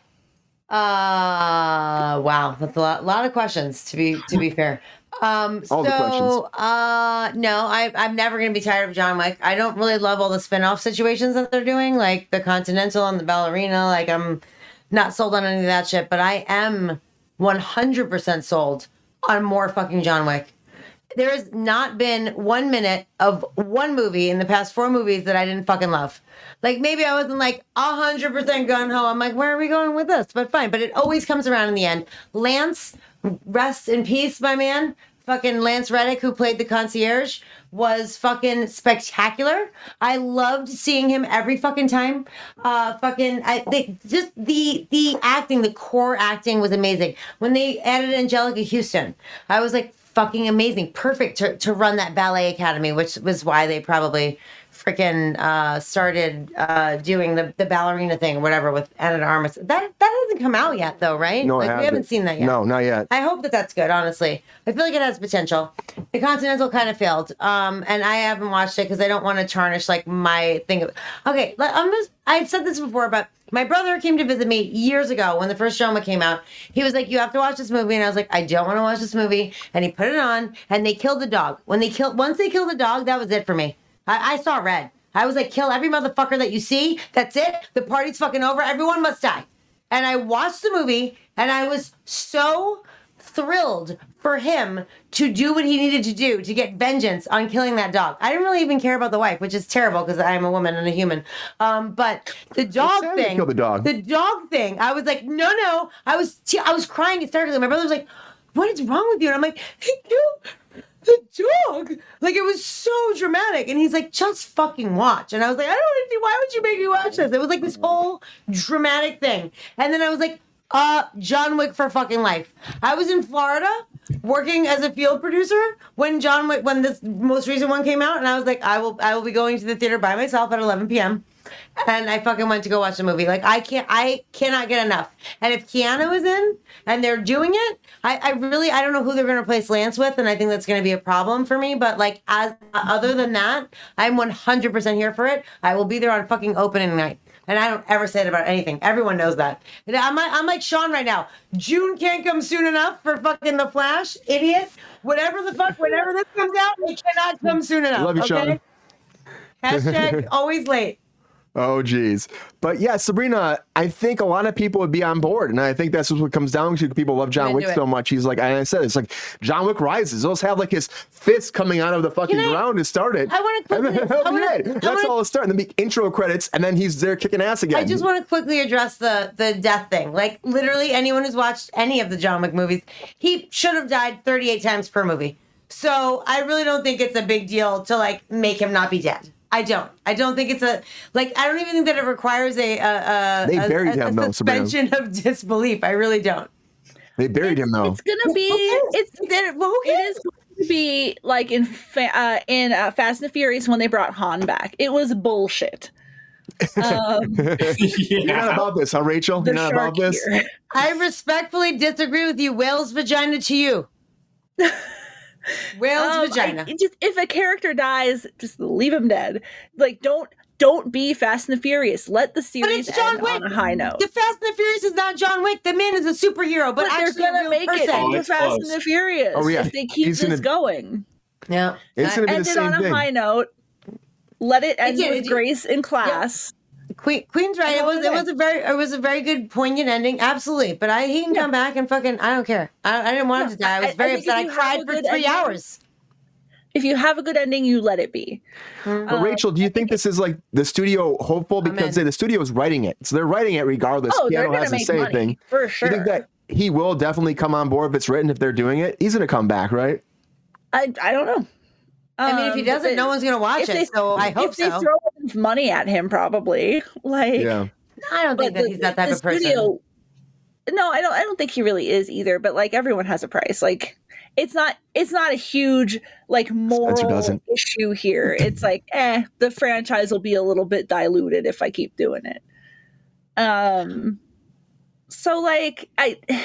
Uh wow, that's a lot, lot of questions to be to be fair. Um, All the questions. so uh, no, I I'm never gonna be tired of John Wick. I don't really love all the spin-off situations that they're doing, like the Continental and the Ballerina. Like I'm not sold on any of that shit, but I am 100% sold on more fucking John Wick. There has not been one minute of one movie in the past four movies that I didn't fucking love. Like maybe I wasn't like hundred percent gun ho. I'm like, where are we going with this? But fine. But it always comes around in the end. Lance, rest in peace, my man. Fucking Lance Reddick, who played the concierge, was fucking spectacular. I loved seeing him every fucking time. Uh, fucking, I they, just the the acting, the core acting was amazing. When they added Anjelica Huston, I was like, fucking amazing, perfect to to run that ballet academy, which was why they probably freaking uh, started uh, doing the, the ballerina thing or whatever with Ana de Armas. That that hasn't come out yet though, right? No, it like, we hasn't. haven't seen that yet. No, not yet. I hope that that's good. Honestly, I feel like it has potential. The Continental kind of failed, um, and I haven't watched it because I don't want to tarnish like my thing. Of, okay, I'm just. I've said this before, but my brother came to visit me years ago when the first Shoma came out. He was like, "You have to watch this movie," and I was like, "I don't want to watch this movie." And he put it on, and they killed the dog. When they killed, once they killed the dog, that was it for me. I, I saw red. I was like, "Kill every motherfucker that you see. That's it. The party's fucking over. Everyone must die." And I watched the movie, and I was so thrilled for him to do what he needed to do to get vengeance on killing that dog. I didn't really even care about the wife, which is terrible because I am a woman and a human. Um, but the dog thing, killed the dog. the dog thing, I was like, no, no. I was, te- I was crying hysterically. My brother was like, "What is wrong with you?" And I'm like, "He killed the dog." Like it was so dramatic, and he's like, "Just fucking watch." And I was like, "I don't want to. Why would you make me watch this?" It was like this whole dramatic thing, and then I was like, uh, John Wick for fucking life. I was in Florida working as a field producer when John Wick, when this most recent one came out, and I was like, I will, I will be going to the theater by myself at 11 p.m. And I fucking went to go watch the movie. Like I can't, I cannot get enough. And if Keanu is in and they're doing it, I, I really, I don't know who they're going to replace Lance with, and I think that's going to be a problem for me. But like, as other than that, I'm 100% here for it. I will be there on fucking opening night. And I don't ever say it about anything. Everyone knows that. I'm, like- I'm like Sean right now. June can't come soon enough for fucking The Flash, idiot. Whatever the fuck, whenever this comes out, it cannot come soon enough. Love you, okay? Sean. Hashtag (laughs) always late. Oh, geez. But yeah, Sabrina, I think a lot of people would be on board. And I think that's what comes down to. People love John Wick so much. He's like, I said, it's like John Wick rises. He'll have like his fist coming out of the fucking ground to start it. I want to And then quickly. I wanna- That's wanna- all it start. And then the intro credits, and then he's there kicking ass again. I just want to quickly address the the death thing. Like literally, anyone who's watched any of the John Wick movies, he should have died 38 times per movie. So I really don't think it's a big deal to like make him not be dead. I don't. I don't think it's a like. I don't even think that it requires a a, a, They a- buried a, him, though, Sabrina. suspension of disbelief. I really don't. They buried him though. It's gonna be. It's Then- well, who it is going to be like in fa- uh, in uh, Fast and the Furious when they brought Han back. It was bullshit. Um, (laughs) You're not about this, huh, Rachel? You're not about this. here. I respectfully disagree with you. Whale's vagina to you. (laughs) Whale's Um, vagina. I- just if a character dies, just leave him dead. Like don't don't be Fast and the Furious. Let the But series it's John end Wick. on a high note. The Fast and the Furious is not John Wick. The man is a superhero, but, But, they're gonna real make person. it Oh, into Fast close. and the Furious Oh, yeah. if they keep He's this gonna- going. Yeah. It's gonna be the End it same on a thing. high note. Let it end did, with it did. grace in class. Queen, Queen's right. It was it all was a very it was a very good poignant ending. Absolutely, but I he can come back and fucking I don't care. I, I didn't want him to die. I was I- I very think upset. I cried for three ending- hours. If you have a good ending, you let it be. But Uh, Rachel, do you think this is like the studio hopeful because in. the studio is writing it, so they're writing it regardless. Oh, Keanu gonna hasn't make said money anything. for You think that he will definitely come on board if it's written if they're doing it? He's gonna come back, right? I I don't know. I mean, if he Um, doesn't, they- no one's gonna watch it. they- so I hope if they so. throw enough money at him, probably like. Yeah. I don't think but that he's that type the of person. studio- No, I don't. I don't think he really is either. But like everyone has a price. Like it's not. It's not a huge like moral issue here. It's like, eh, the franchise will be a little bit diluted if I keep doing it. Um. So like, I (sighs)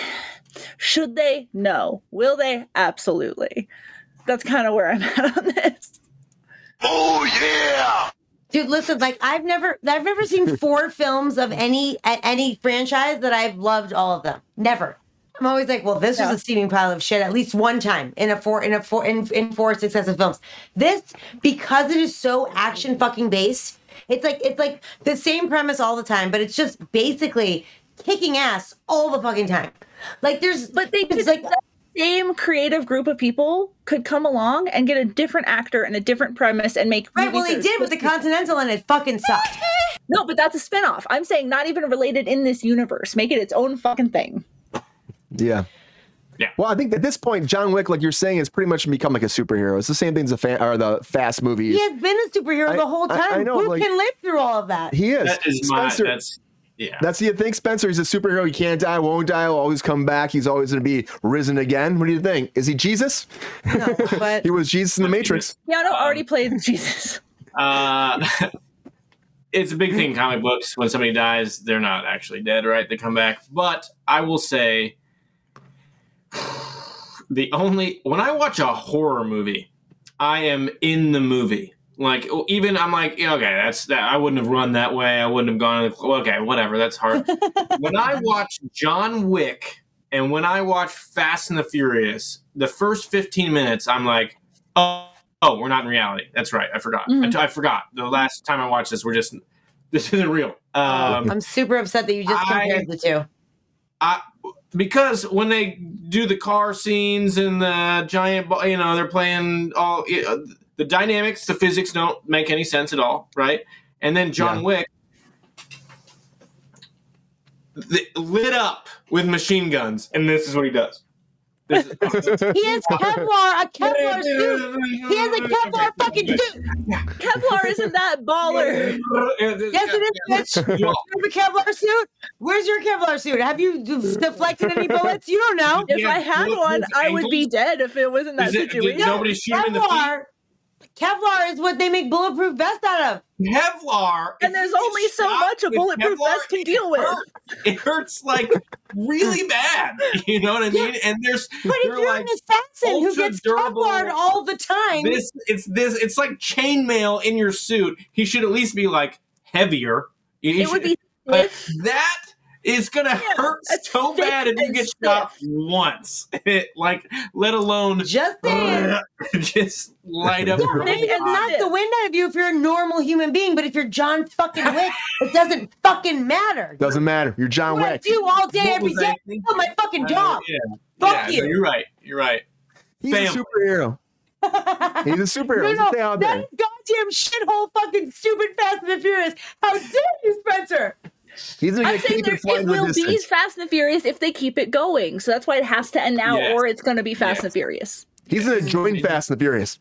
should they? No. Will they? Absolutely. That's kind of where I'm (laughs) at on this. Dude, listen, like I've never I've never seen (laughs) four films of any a- any franchise that I've loved all of them. Never. I'm always like, well, this Yeah. was a steaming pile of shit at least one time in a four in a four in, in four successive films. This because it is so action fucking based. It's like it's like the same premise all the time, but it's just basically kicking ass all the fucking time. Like there's But they could it's like that same creative group of people could come along and get a different actor and a different premise and make right. Well, movies they did with the supposed to Continental, and it fucking sucked. (laughs) No, but that's a spinoff. I'm saying not even related in this universe. Make it its own fucking thing. Yeah. Yeah. Well, I think at this point, John Wick, like you're saying, has pretty much become like a superhero. It's the same thing as the fa- or the Fast movies. He has been a superhero I- the whole time. I know, Who like- can live through all of that? He is. That is my. That's yeah. That's the thing, Spencer. He's a superhero. He can't die, won't die. Will always come back. He's always going to be risen again. What do you think? Is he Jesus? No, but (laughs) He was Jesus in the Matrix. Keanu already played (laughs) Jesus. Uh, (laughs) it's a big thing in comic books. When somebody dies, they're not actually dead, right? They come back. But I will say, (sighs) the only when I watch a horror movie, I am in the movie. Like even I'm like, yeah, okay, that's that. I wouldn't have run that way. I wouldn't have gone. Okay, whatever. That's hard. (laughs) when I watch John Wick and when I watch Fast and the Furious, the first 15 minutes, I'm like, oh, oh, we're not in reality. That's right. I forgot. Mhm. I, I forgot. The last time I watched this, we're just this isn't real. Um, I'm super upset that you just I- compared the two. I, because when they do the car scenes and the giant, you know, they're playing all know, the dynamics, the physics don't make any sense at all, right? And then John Yeah. Wick th- lit up with machine guns, and this is what he does. This is- (laughs) He has Kevlar, a Kevlar suit. He has a Kevlar fucking suit. Kevlar isn't that baller. Yes, it is, bitch. (laughs) You have a Kevlar suit? Where's your Kevlar suit? Have you deflected any bullets? You don't know. If Yeah, I had one, I would be dead if it wasn't that it- situation. nobody shoot him in the feet? Kevlar. Kevlar is what they make bulletproof vests out of. Kevlar, and there's only so much a bulletproof Kevlar, vest can deal with. hurts. It hurts like really bad. (laughs) You know what I mean? And there's But if you're like an assassin who gets durable- Kevlar all the time, this. It's this. It's like chainmail in your suit. He should at least be like heavier. He It would be but that It's gonna hurt so bad if you get shot once. (laughs) like, let alone just (laughs) just light up. Yeah, your maybe whole it's not the wind out of you if you're a normal human being, but if you're John fucking Wick, (laughs) it doesn't fucking matter. Doesn't matter. You're John What I do all day, What every was day, that kill my fucking uh, dog. Yeah, Fuck yeah, you. no, you're right. You're right. He's a superhero. He's a superhero. No, no, that goddamn shithole fucking stupid Fast and the Furious. How dare you, Spencer? He's gonna I'm get saying there, it it to the will be distance. Fast and Furious if they keep it going. So that's why it has to end now, Yes. or it's going to be Fast and Furious. He's gonna join Fast and the Furious.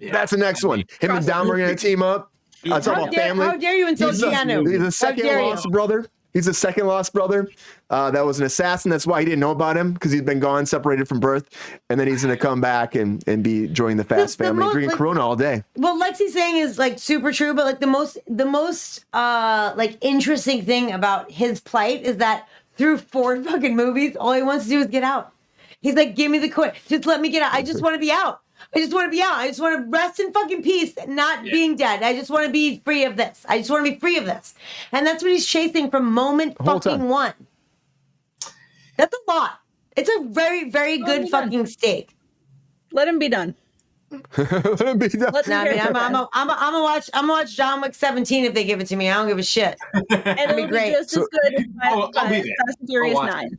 That's the next one. Him and Dom are gonna team up. Uh, it's How about dare- family. how dare you insult he's a, Keanu? He's How a second dare lost brother. He's a second lost brother. Uh, that was an assassin. That's why he didn't know about him because he's been gone, separated from birth, and then he's gonna come back and and be joining the Fast the family, most, drinking like- Corona all day. What Lexi's saying is like super true, but like the most the most uh like interesting thing about his plight is that through four (laughs) fucking movies, all he wants to do is get out. He's like, give me the coin. Just let me get out. I just want to be out. I just want to be out. I just want to rest in fucking peace, not being dead. I just want to be free of this. I just want to be free of this. And that's what he's chasing from moment fucking time. one. That's a lot. It's a very, very good fucking steak. Let him be done. (laughs) Let him be done. Let No, I mean, I'm, I'm, I'm, I'm, I'm gonna watch. I'm gonna watch John Wick 17 if they give it to me. I don't give a shit. And That'd it'll be great. just as good as I'll- I'll be uh, there. Fast and Furious I'll watch 9.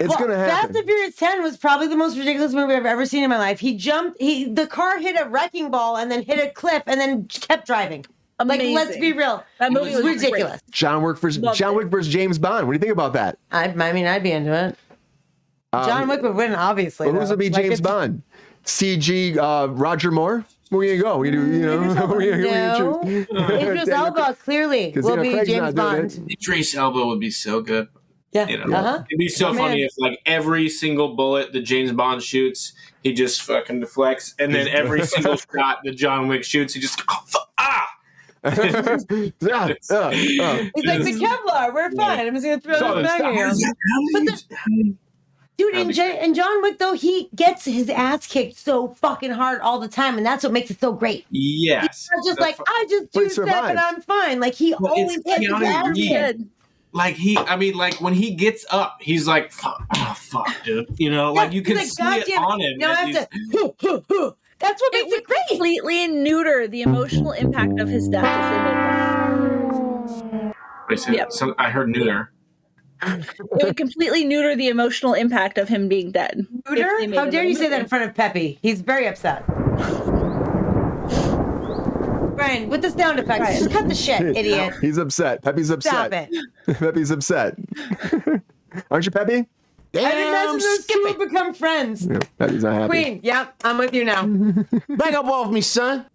It's Well, gonna happen. Fast happen. and Furious 10 was probably the most ridiculous movie I've ever seen in my life. He jumped, he the car hit a wrecking ball and then hit a cliff and then kept driving. Like, let's be real. That movie was great. ridiculous. John Wick versus Loved John. Wick versus James Bond. What do you think about that? I, I mean, I'd be into it. Um, John Wick would win, obviously. Who's gonna be Like, James Bond? CG uh, Roger Moore. Where you gonna go? You do you know? (laughs) Where you, where you No. choose? Idris Elba clearly (laughs) 'Cause, will you know, be Craig's James Bond. Idris Elba would be so good. Yeah. You know, Uh-huh. it'd be so My funny man. if like every single bullet that James Bond shoots, he just fucking deflects, and then every (laughs) single shot that John Wick shoots, he just oh, (laughs) fuck, ah. (laughs) Yeah, yeah, yeah. He's like the Kevlar. We're fine. I'm just gonna throw Sorry, this back stop. at you. But dude, in, J- in John Wick though, he gets his ass kicked so fucking hard all the time, and that's what makes it so great. Yes, It's just That's like I just do he two step survived. and I'm fine. Like he Well, always gets his ass kicked. Like he i mean like when he gets up he's like fuck oh fuck dude you know like you can He's see like, it on him Now I have to. (laughs) That's what It makes it would great. completely neuter the emotional impact of his death if they did that. So- Yep. so i heard neuter It would completely neuter the emotional impact of him being dead. if they Hooter? made How dare you say that in front of Peppy? He's very upset. (laughs) Brian, with the sound effects, Brian. just cut the shit, (laughs) idiot. He's upset. Peppy's upset. Stop it. (laughs) Peppy's upset. Aren't you, Peppy? I didn't Damn, imagine those two Skippy. become friends. Yeah, Peppy's not happy. Queen, yep, I'm with you now. (laughs) Back up off me, son.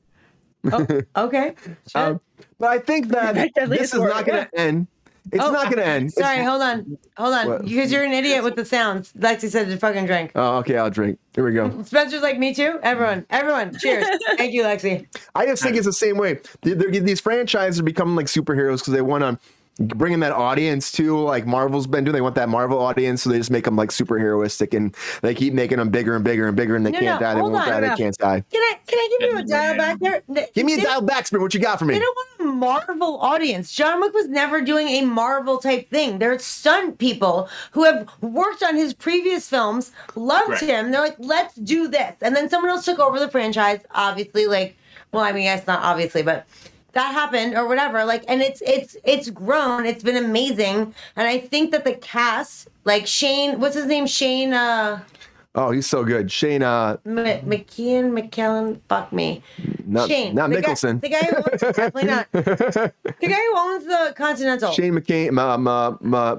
Okay. Sure. Um, but I think that this is not going to end. It's Oh, not going to uh, end. It's- Sorry, hold on. Hold on. Because you're an idiot with the sounds. Lexi said to fucking drink. Oh, okay. I'll drink. Here we go. (laughs) Spencer's like, me too? Everyone. Everyone. Cheers. (laughs) Thank you, Lexi. I just think it's the same way. They- they're- these franchises are becoming like superheroes because they want to bring in that audience too. Like Marvel's been doing, they want that Marvel audience, so they just make them like superheroistic, and they keep making them bigger and bigger and bigger, and they No, can't no, die. They won't on, die. no. They can't die. Can I can I give you a dial back there? Give me a dial back, Spin. What you got for me? They don't want a Marvel audience. John Wick was never doing a Marvel type thing. They're stunt people who have worked on his previous films, loved Right. him. They're like, let's do this. And then someone else took over the franchise, obviously, like, well, I mean, guess not obviously, but that happened or whatever. Like, and it's it's it's grown. It's been amazing. And I think that the cast, like Shane, what's his name? Shane uh Oh, he's so good. Shane, uh, M- McKeon, McKellen, fuck me. not, Shane. not the guy- Nicholson. the guy who owns, definitely not. (laughs) The guy who owns the Continental. Shane McCain, uh,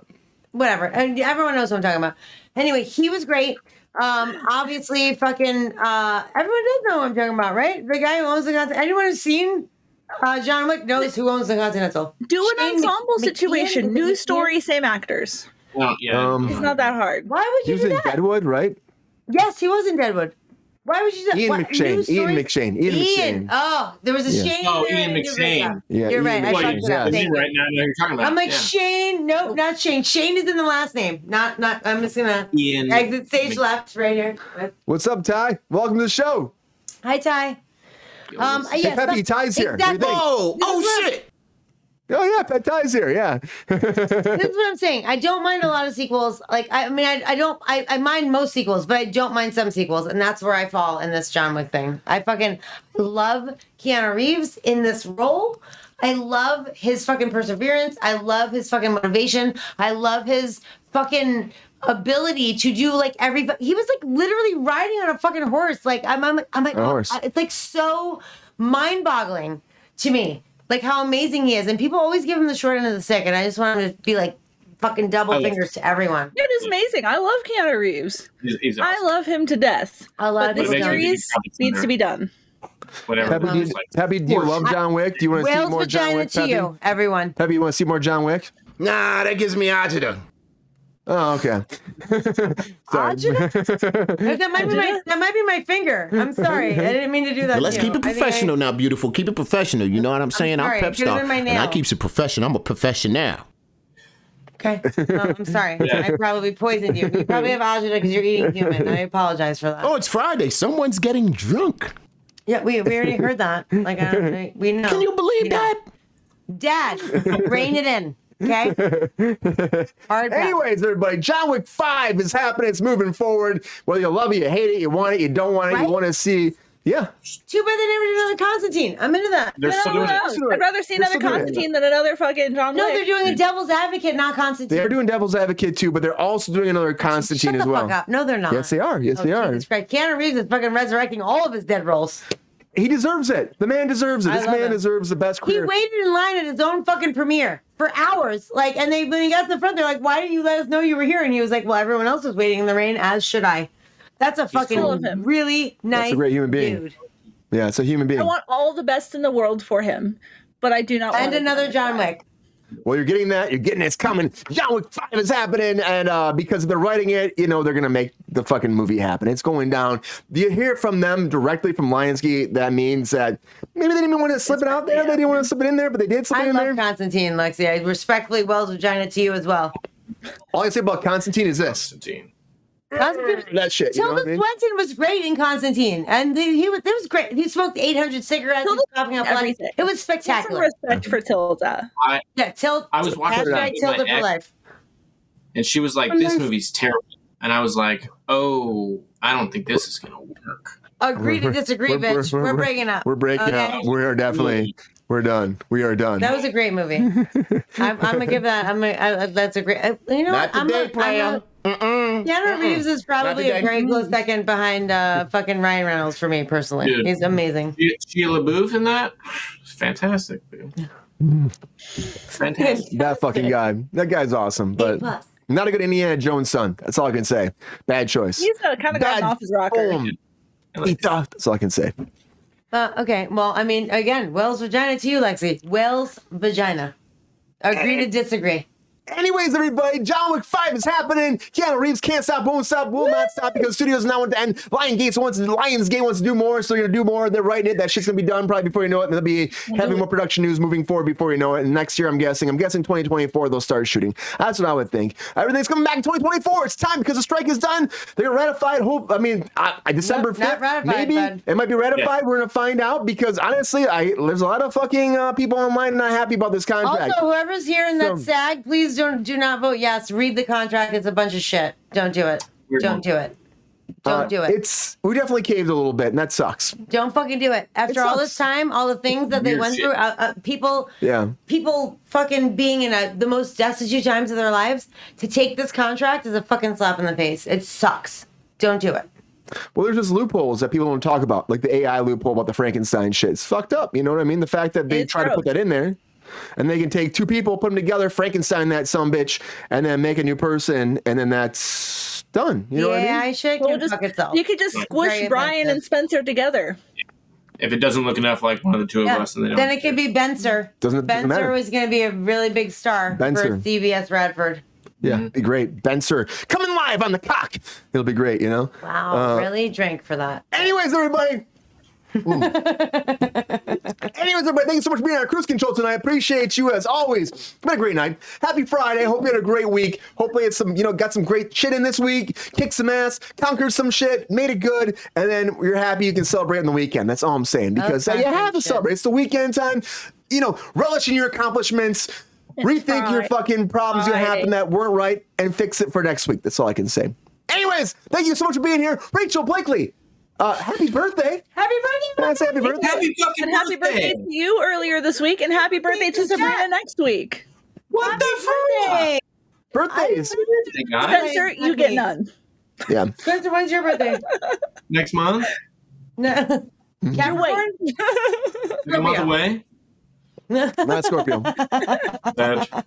Whatever. And everyone knows what I'm talking about. Anyway, he was great. Um, obviously, fucking uh, everyone does know what I'm talking about, right? The guy who owns the Continental. Anyone who's seen uh, John Wick knows who owns the Continental. Do an Shane ensemble Mc- situation. McKeon? New McKeon? story, same actors. well, yeah um, It's not that hard. Why would you? he was do in that? Deadwood, right? Yes, he was in Deadwood. Why would you do that? Ian What- McShane. Ian stories- McShane. Ian Ian. McShane. Oh, there was a Yeah. Shane. Oh, there Ian and a different McShane. Yeah, You're Ian right. I well, McShane, fucked you, it up. yeah. Thank you. right now I know you're talking about. I'm like yeah. Shane. Nope, not Shane. Shane is in the last name. Not not. I'm just gonna Ian exit stage Mc- left right here. What's up, Ty? Welcome to the show. Hi Ty. Um, Hey, yes, Peppy, Ty's here. What Exactly. think? Oh, oh shit. Oh yeah, Pet Tie's here. Yeah. that's what I'm saying. I don't mind a lot of sequels. Like I, I mean, I, I don't. I, I mind most sequels, but I don't mind some sequels, and that's where I fall in this John Wick thing. I fucking love Keanu Reeves in this role. I love his fucking perseverance. I love his fucking motivation. I love his fucking ability to do like every. He was like literally riding on a fucking horse. Like I'm, I'm, I'm like, A oh, horse. it's like so mind-boggling to me, like how amazing he is. And people always give him the short end of the stick, and I just want him to be like fucking double oh, I love fingers to everyone. It is amazing. I love Keanu Reeves. He's, he's I love him to death. A lot But of this people series needs to be done. Whatever. Peppy, do you, Peppy, do you love John Wick? Do you want to see more John vagina Wick? to Peppy? you, everyone. Peppy, you want to see more John Wick? Nah, that gives me agita. Oh, okay. (laughs) Sorry. (laughs) that might be my that might be my finger. I'm sorry. I didn't mean to do that. Well, let's to keep you. it I I- professional now, beautiful. Keep it professional. You know what I'm saying? sorry, I'm pep it star, my and I nail. keeps it professional. I'm a professional. Okay. No, I'm sorry. (laughs) I probably poisoned you. You probably have agita because you're eating human. I apologize for that. Oh, it's Friday. Someone's getting drunk. Yeah, we, we already heard that. Like I don't, I- we know. Can you believe that? Dad, rein it in. Okay. (laughs) Hard. Anyways, everybody, John Wick 5 is happening. It's moving forward. Whether you love it, you hate it, you want it, you don't want it, Right? you want to see. Yeah. Too bad they never did another Constantine. I'm into that. They're No, still doing no, it. I'd rather see They're another doing. Constantine than another fucking John No, they're doing a Devil's Advocate, not Constantine. They are doing Devil's Advocate too, but they're also doing another Constantine Shut as well. fuck up. No, they're not. Yes, they are. Yes, Oh, they are. Jesus Christ. Keanu Reeves is fucking resurrecting all of his dead roles. He deserves it. The man deserves it. I This man him. deserves the best career. He waited in line at his own fucking premiere for hours. Like, and they when he got to the front, they're like, "Why didn't you let us know you were here?" And he was like, "Well, everyone else was waiting in the rain, as should I." That's a fucking full of him. really nice That's a great human being. dude. yeah, it's a human being. I want all the best in the world for him, but I do not want And another John Wick. Well, you're getting that. You're getting. It's coming. John Wick 5 is happening. And uh, because they're writing it, you know, they're going to make the fucking movie happen. It's going down. Do you hear it from them directly from Lionsgate? That means that maybe they didn't even want to slip it out there. They didn't want to slip it in there, but they did slip I it in there. I love. Constantine, Lexi. I respectfully Wells vagina to you as well. All I say about Constantine is this. Constantine. Constantine, mm-hmm. That shit. You know Tilda I mean? Swinton was great in Constantine, and the, he was. It was great. He smoked 800 cigarettes. He was coughing up blood. everything. It was Some spectacular. respect for Tilda. I Yeah, Tilda. I was watching hashtag that with my Tilda for ex. life. and she was like, "This movie's terrible," and I was like, "Oh, I don't think this is gonna work." Agree to disagree, We're- we're- bitch. We're, we're- breaking up. We're breaking Okay? up. We are definitely, we're done. We are done. That was a great movie. (laughs) I'm, I'm gonna give that. I'm gonna. I, that's a great. I, you know Not what? I'm today, not, player. I'm not, Mm-mm. Reeves is probably a today. very close second behind uh, fucking Ryan Reynolds for me personally. Dude. He's amazing. She- Shia LaBeouf in that, fantastic. Dude. Fantastic. (laughs) that fucking guy. That guy's awesome, but not a good Indiana Jones son. That's all I can say. Bad choice. He's uh, kind of gotten Bad off his rocker. Boom. That's all I can say. Uh, okay. Well, I mean, again, Wells vagina to you, Lexi. Wells vagina. Agree to disagree. Anyways, everybody, John Wick 5 is happening. Keanu Reeves can't stop, won't stop, will not stop because studios now want to end. Lionsgate wants Lionsgate wants to do more, so they're gonna do more. They're writing it. That shit's gonna be done probably before you know it. And they'll be having more production news moving forward before you know it. And next year, I'm guessing, I'm guessing 2024, they'll start shooting. That's what I would think. Everything's coming back in 2024. It's time because the strike is done. They're gonna ratify it. Hope I mean uh, December Nope, not 5th. ratified, maybe bud. it might be ratified. We're gonna find out because honestly, I there's a lot of fucking uh, people online not happy about this contract. Also, whoever's here in that So- SAG, please don't do not vote yes. Read the contract. It's a bunch of shit. Don't do it. Weird Don't one. do it. Don't Uh, do it. It's we definitely caved a little bit, and that sucks. Don't fucking do it. After It all this time, all the things that they Weird went shit. through, uh, uh, people, Yeah. people fucking being in a, the most destitute times of their lives, to take this contract is a fucking slap in the face. It sucks. Don't do it. Well, there's just loopholes that people don't talk about, like the AI loophole about the Frankenstein shit. It's fucked up. You know what I mean? The fact that they It's try to put that in there, and they can take two people, put them together, Frankenstein that some bitch, and then make a new person, and then that's done. You know the what I mean? AI shit Well, just- itself. You could just Very squish Brian offensive. and Spencer together. If it doesn't look enough like one of the two of Yeah. us, then they don't. Then it could be Benser. Doesn't- doesn't matter. Benser was going to be a really big star Benser. for CBS Radford. Yeah, Mm-hmm. be great. Benser coming live on the cock. It'll be great. You know. Wow, Uh, really drink for that. Anyways, everybody. Anyways, everybody, thank you so much for being on Kruse Control tonight. I appreciate you as always. It's been a great night. Happy Friday. Hope you had a great week. Hopefully, it's some, you know, got some great shit in this week. Kicked some ass, conquered some shit, made it good, and then you're happy you can celebrate on the weekend. That's all I'm saying. Because uh, you have to celebrate. It's the weekend time. you know, relish in your accomplishments. (laughs) rethink your fucking problems that Friday. happened that weren't right and fix it for next week. That's all I can say. Anyways, thank you so much for being here. Rachel Blakely, uh, happy birthday. Happy birthday! Can happy birthday? Happy fucking And happy birthday to you earlier this week, and happy birthday to Sabrina next week. What the Birthday! Birthdays. Hey, guys. Spencer, you get none. Yeah. Spencer, when's your birthday? (laughs) Next month? (laughs) No. Capricorn? Like a month away? Not Scorpio. Bad. (laughs)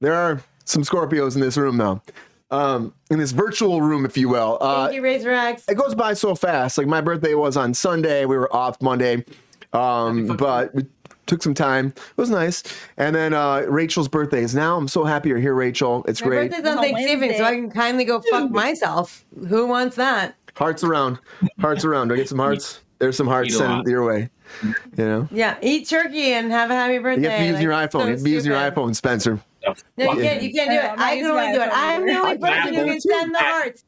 There are some Scorpios in this room, though. Um, in this virtual room, if you will. Uh, Thank you, Razor X. it goes by so fast. Like my birthday was on Sunday. We were off Monday, um, but we took some time. It was nice. And then uh, Rachel's birthday is now. I'm so happy you're here, Rachel. It's My great. birthday's on On Thanksgiving, so I can kindly go fuck (laughs) myself. Who wants that? Hearts around, hearts around. Do I get some hearts? There's some hearts sent your way. You know, Yeah, eat turkey and have a happy you birthday. have to use your Like, iPhone. so you have to use your iPhone, Spencer. No, you can't. You can't do it. I'm I can only do it. I'm the only I person who can too. send the hearts.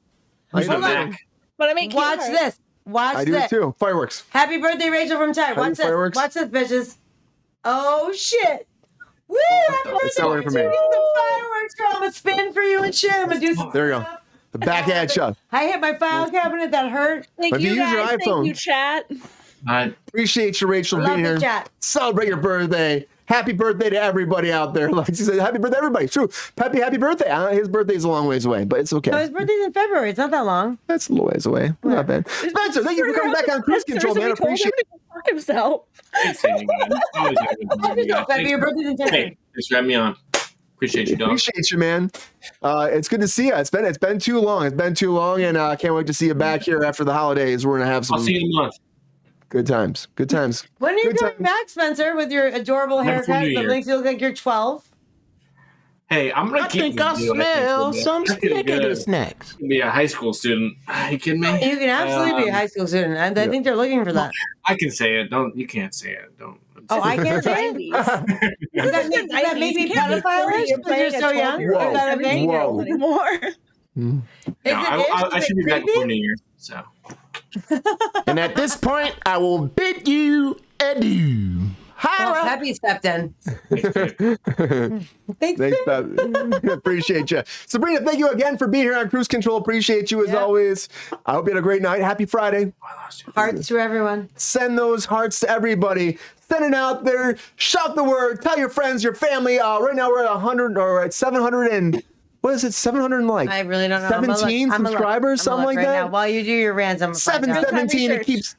I Hold on. But I make Watch cute this. Watch I do this. too. Fireworks. Happy birthday, Rachel from Ty. Watch this. fireworks. Watch this, bitches. Oh shit. Woo! Happy birthday, It's not working for me. Rachel. Get some fireworks, girl. I'm gonna spin for you and shit. I'm gonna do some. There you go. The back at shot. I hit my file cabinet. That hurt. Thank If you you use your guys. iPhone- Thank you, chat. I, Appreciate you, Rachel, Love being the here. chat. Celebrate your birthday. Happy birthday to everybody out there. (laughs) Like she said, happy birthday, everybody. True. Peppy, happy birthday. Uh, his birthday's a long ways away, but it's okay. his birthday's in February. It's not that long. That's a little ways away. Not bad. Spencer, thank you for coming back on Kruse Control, man. I appreciate it. Fuck himself. thanks, Sandy, guys. Always have a good just you know. Peppy, your birthday's in Hey, February. thanks for having me on. Appreciate you, dog. Appreciate you, man. Uh, it's good to see you. It's been it's been too long. It's been too long, and uh, I can't wait to see you back here after the holidays. We're gonna have some I'll see you in a month. Good times. Good times. When are you Good coming time. back, Spencer, with your adorable haircut that makes you look like you're 12? Hey, I'm gonna I keep think I doing it. smell some That's gonna be snickety snacks. Be a high school student. Are you kidding me? You can absolutely be a Um, high school student. and I think they're looking for that. I can say it. Don't you can't say it. Don't. Oh, I can't say it. Does that make, does that make me pedophile you're so young? Is Whoa. that a thing? Whoa. Anymore. Is No, it, I. I, I should be back creepy? before New Year. So (laughs) And at this point, I will bid you adieu. Well, Hara. Peppy stepped in. Thanks. Thanks, Beth. (laughs) Appreciate you. Sabrina, thank you again for being here on Kruse Control. Appreciate you as Yeah. always. I hope you had a great night. Happy Friday. Hearts to everyone. Send those hearts to everybody. Send it out there. Shout the word. Tell your friends, your family. Uh, right now we're at 100 or at 700 and what is it? 700 and like I really don't know. I'm gonna look. 17 I'm gonna look. subscribers, I'm something gonna like right that. Now. While you do your rants, I'm gonna find out. 717. It keeps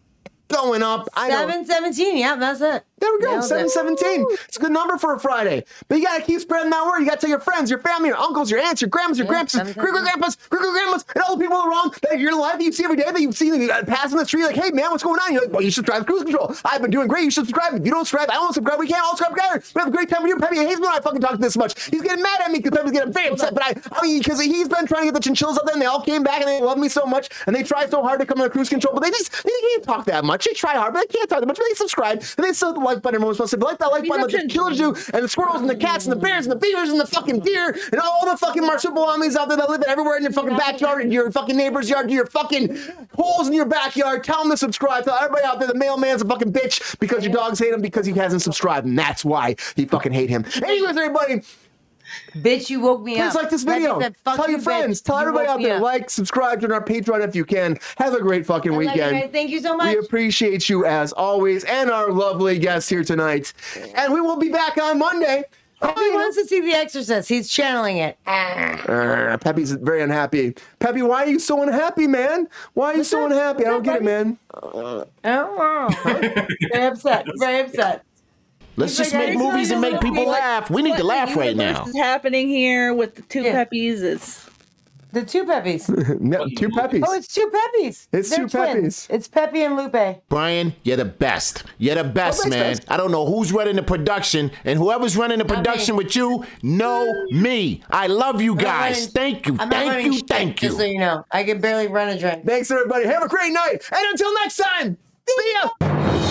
going up. I. Seven seventeen. Yeah, that's it. There we go, Nailed it. 717. It's a good number for a Friday. But you gotta keep spreading that word. You gotta tell your friends, your family, your uncles, your aunts, your grandmas, your Yeah, grandpas, 717. great great grandpas, great great grandmas, and all the people around that you're in life that you see every day that you see uh, passing the street, like, hey man, what's going on? You're like, well, you should subscribe to Kruse Control. I've been doing great. You should subscribe. If you don't subscribe, I don't subscribe. We can't all subscribe together. We have a great time with you. Peppy hates me when I fucking talk this much. He's getting mad at me because Peppy's getting very upset. But I, I mean, because he's been trying to get the chinchillas up there, and they all came back and they love me so much, and they try so hard to come on Kruse Control, but they just they can't talk that much. They try hard, but they can't talk that much. But they subscribe and they still hit the like button. Everyone's supposed to like that like button, like the killers do, and the squirrels and the cats and the bears and the beavers and the fucking deer and all the fucking marsupials out there that live everywhere in your fucking backyard, and your fucking neighbor's yard, and your fucking holes in your backyard. Tell them to subscribe. Tell everybody out there the mailman's a fucking bitch because your dogs hate him because he hasn't subscribed, and that's why he fucking hate him. Anyways, everybody. Bitch, you woke me Please up. Please like this video. said, "Fuck Tell you, your friends. bitch. Tell You everybody out there. up." Like, subscribe to our Patreon if you can. Have a great fucking I weekend. Thank you so much. We appreciate you as always, and our lovely guests here tonight. And we will be back on Monday. Peppy wants to see The Exorcist. He's channeling it. Uh, Peppy's very unhappy. Peppy, why are you so unhappy, man? Why are you so unhappy? I don't get it, man. Oh, wow. very upset. Very upset. Let's just like, make movies and make people what- laugh. We need to What laugh right now. is happening here with the two Yeah. peppies? It's The two Peppies. (laughs) No, two Peppies. Oh, it's two Peppies. It's They're two twins. Peppies. It's Peppy and Lupe. Brian, you're the best. You're the best, thanks, man. thanks. I don't know who's running the production, and whoever's running the production with you, know me. I love you guys. running- Thank you, I'm thank you, shit, thank you. Just so you. you know, I can barely run a drink. Thanks, everybody. Have a great night. And until next time, see ya.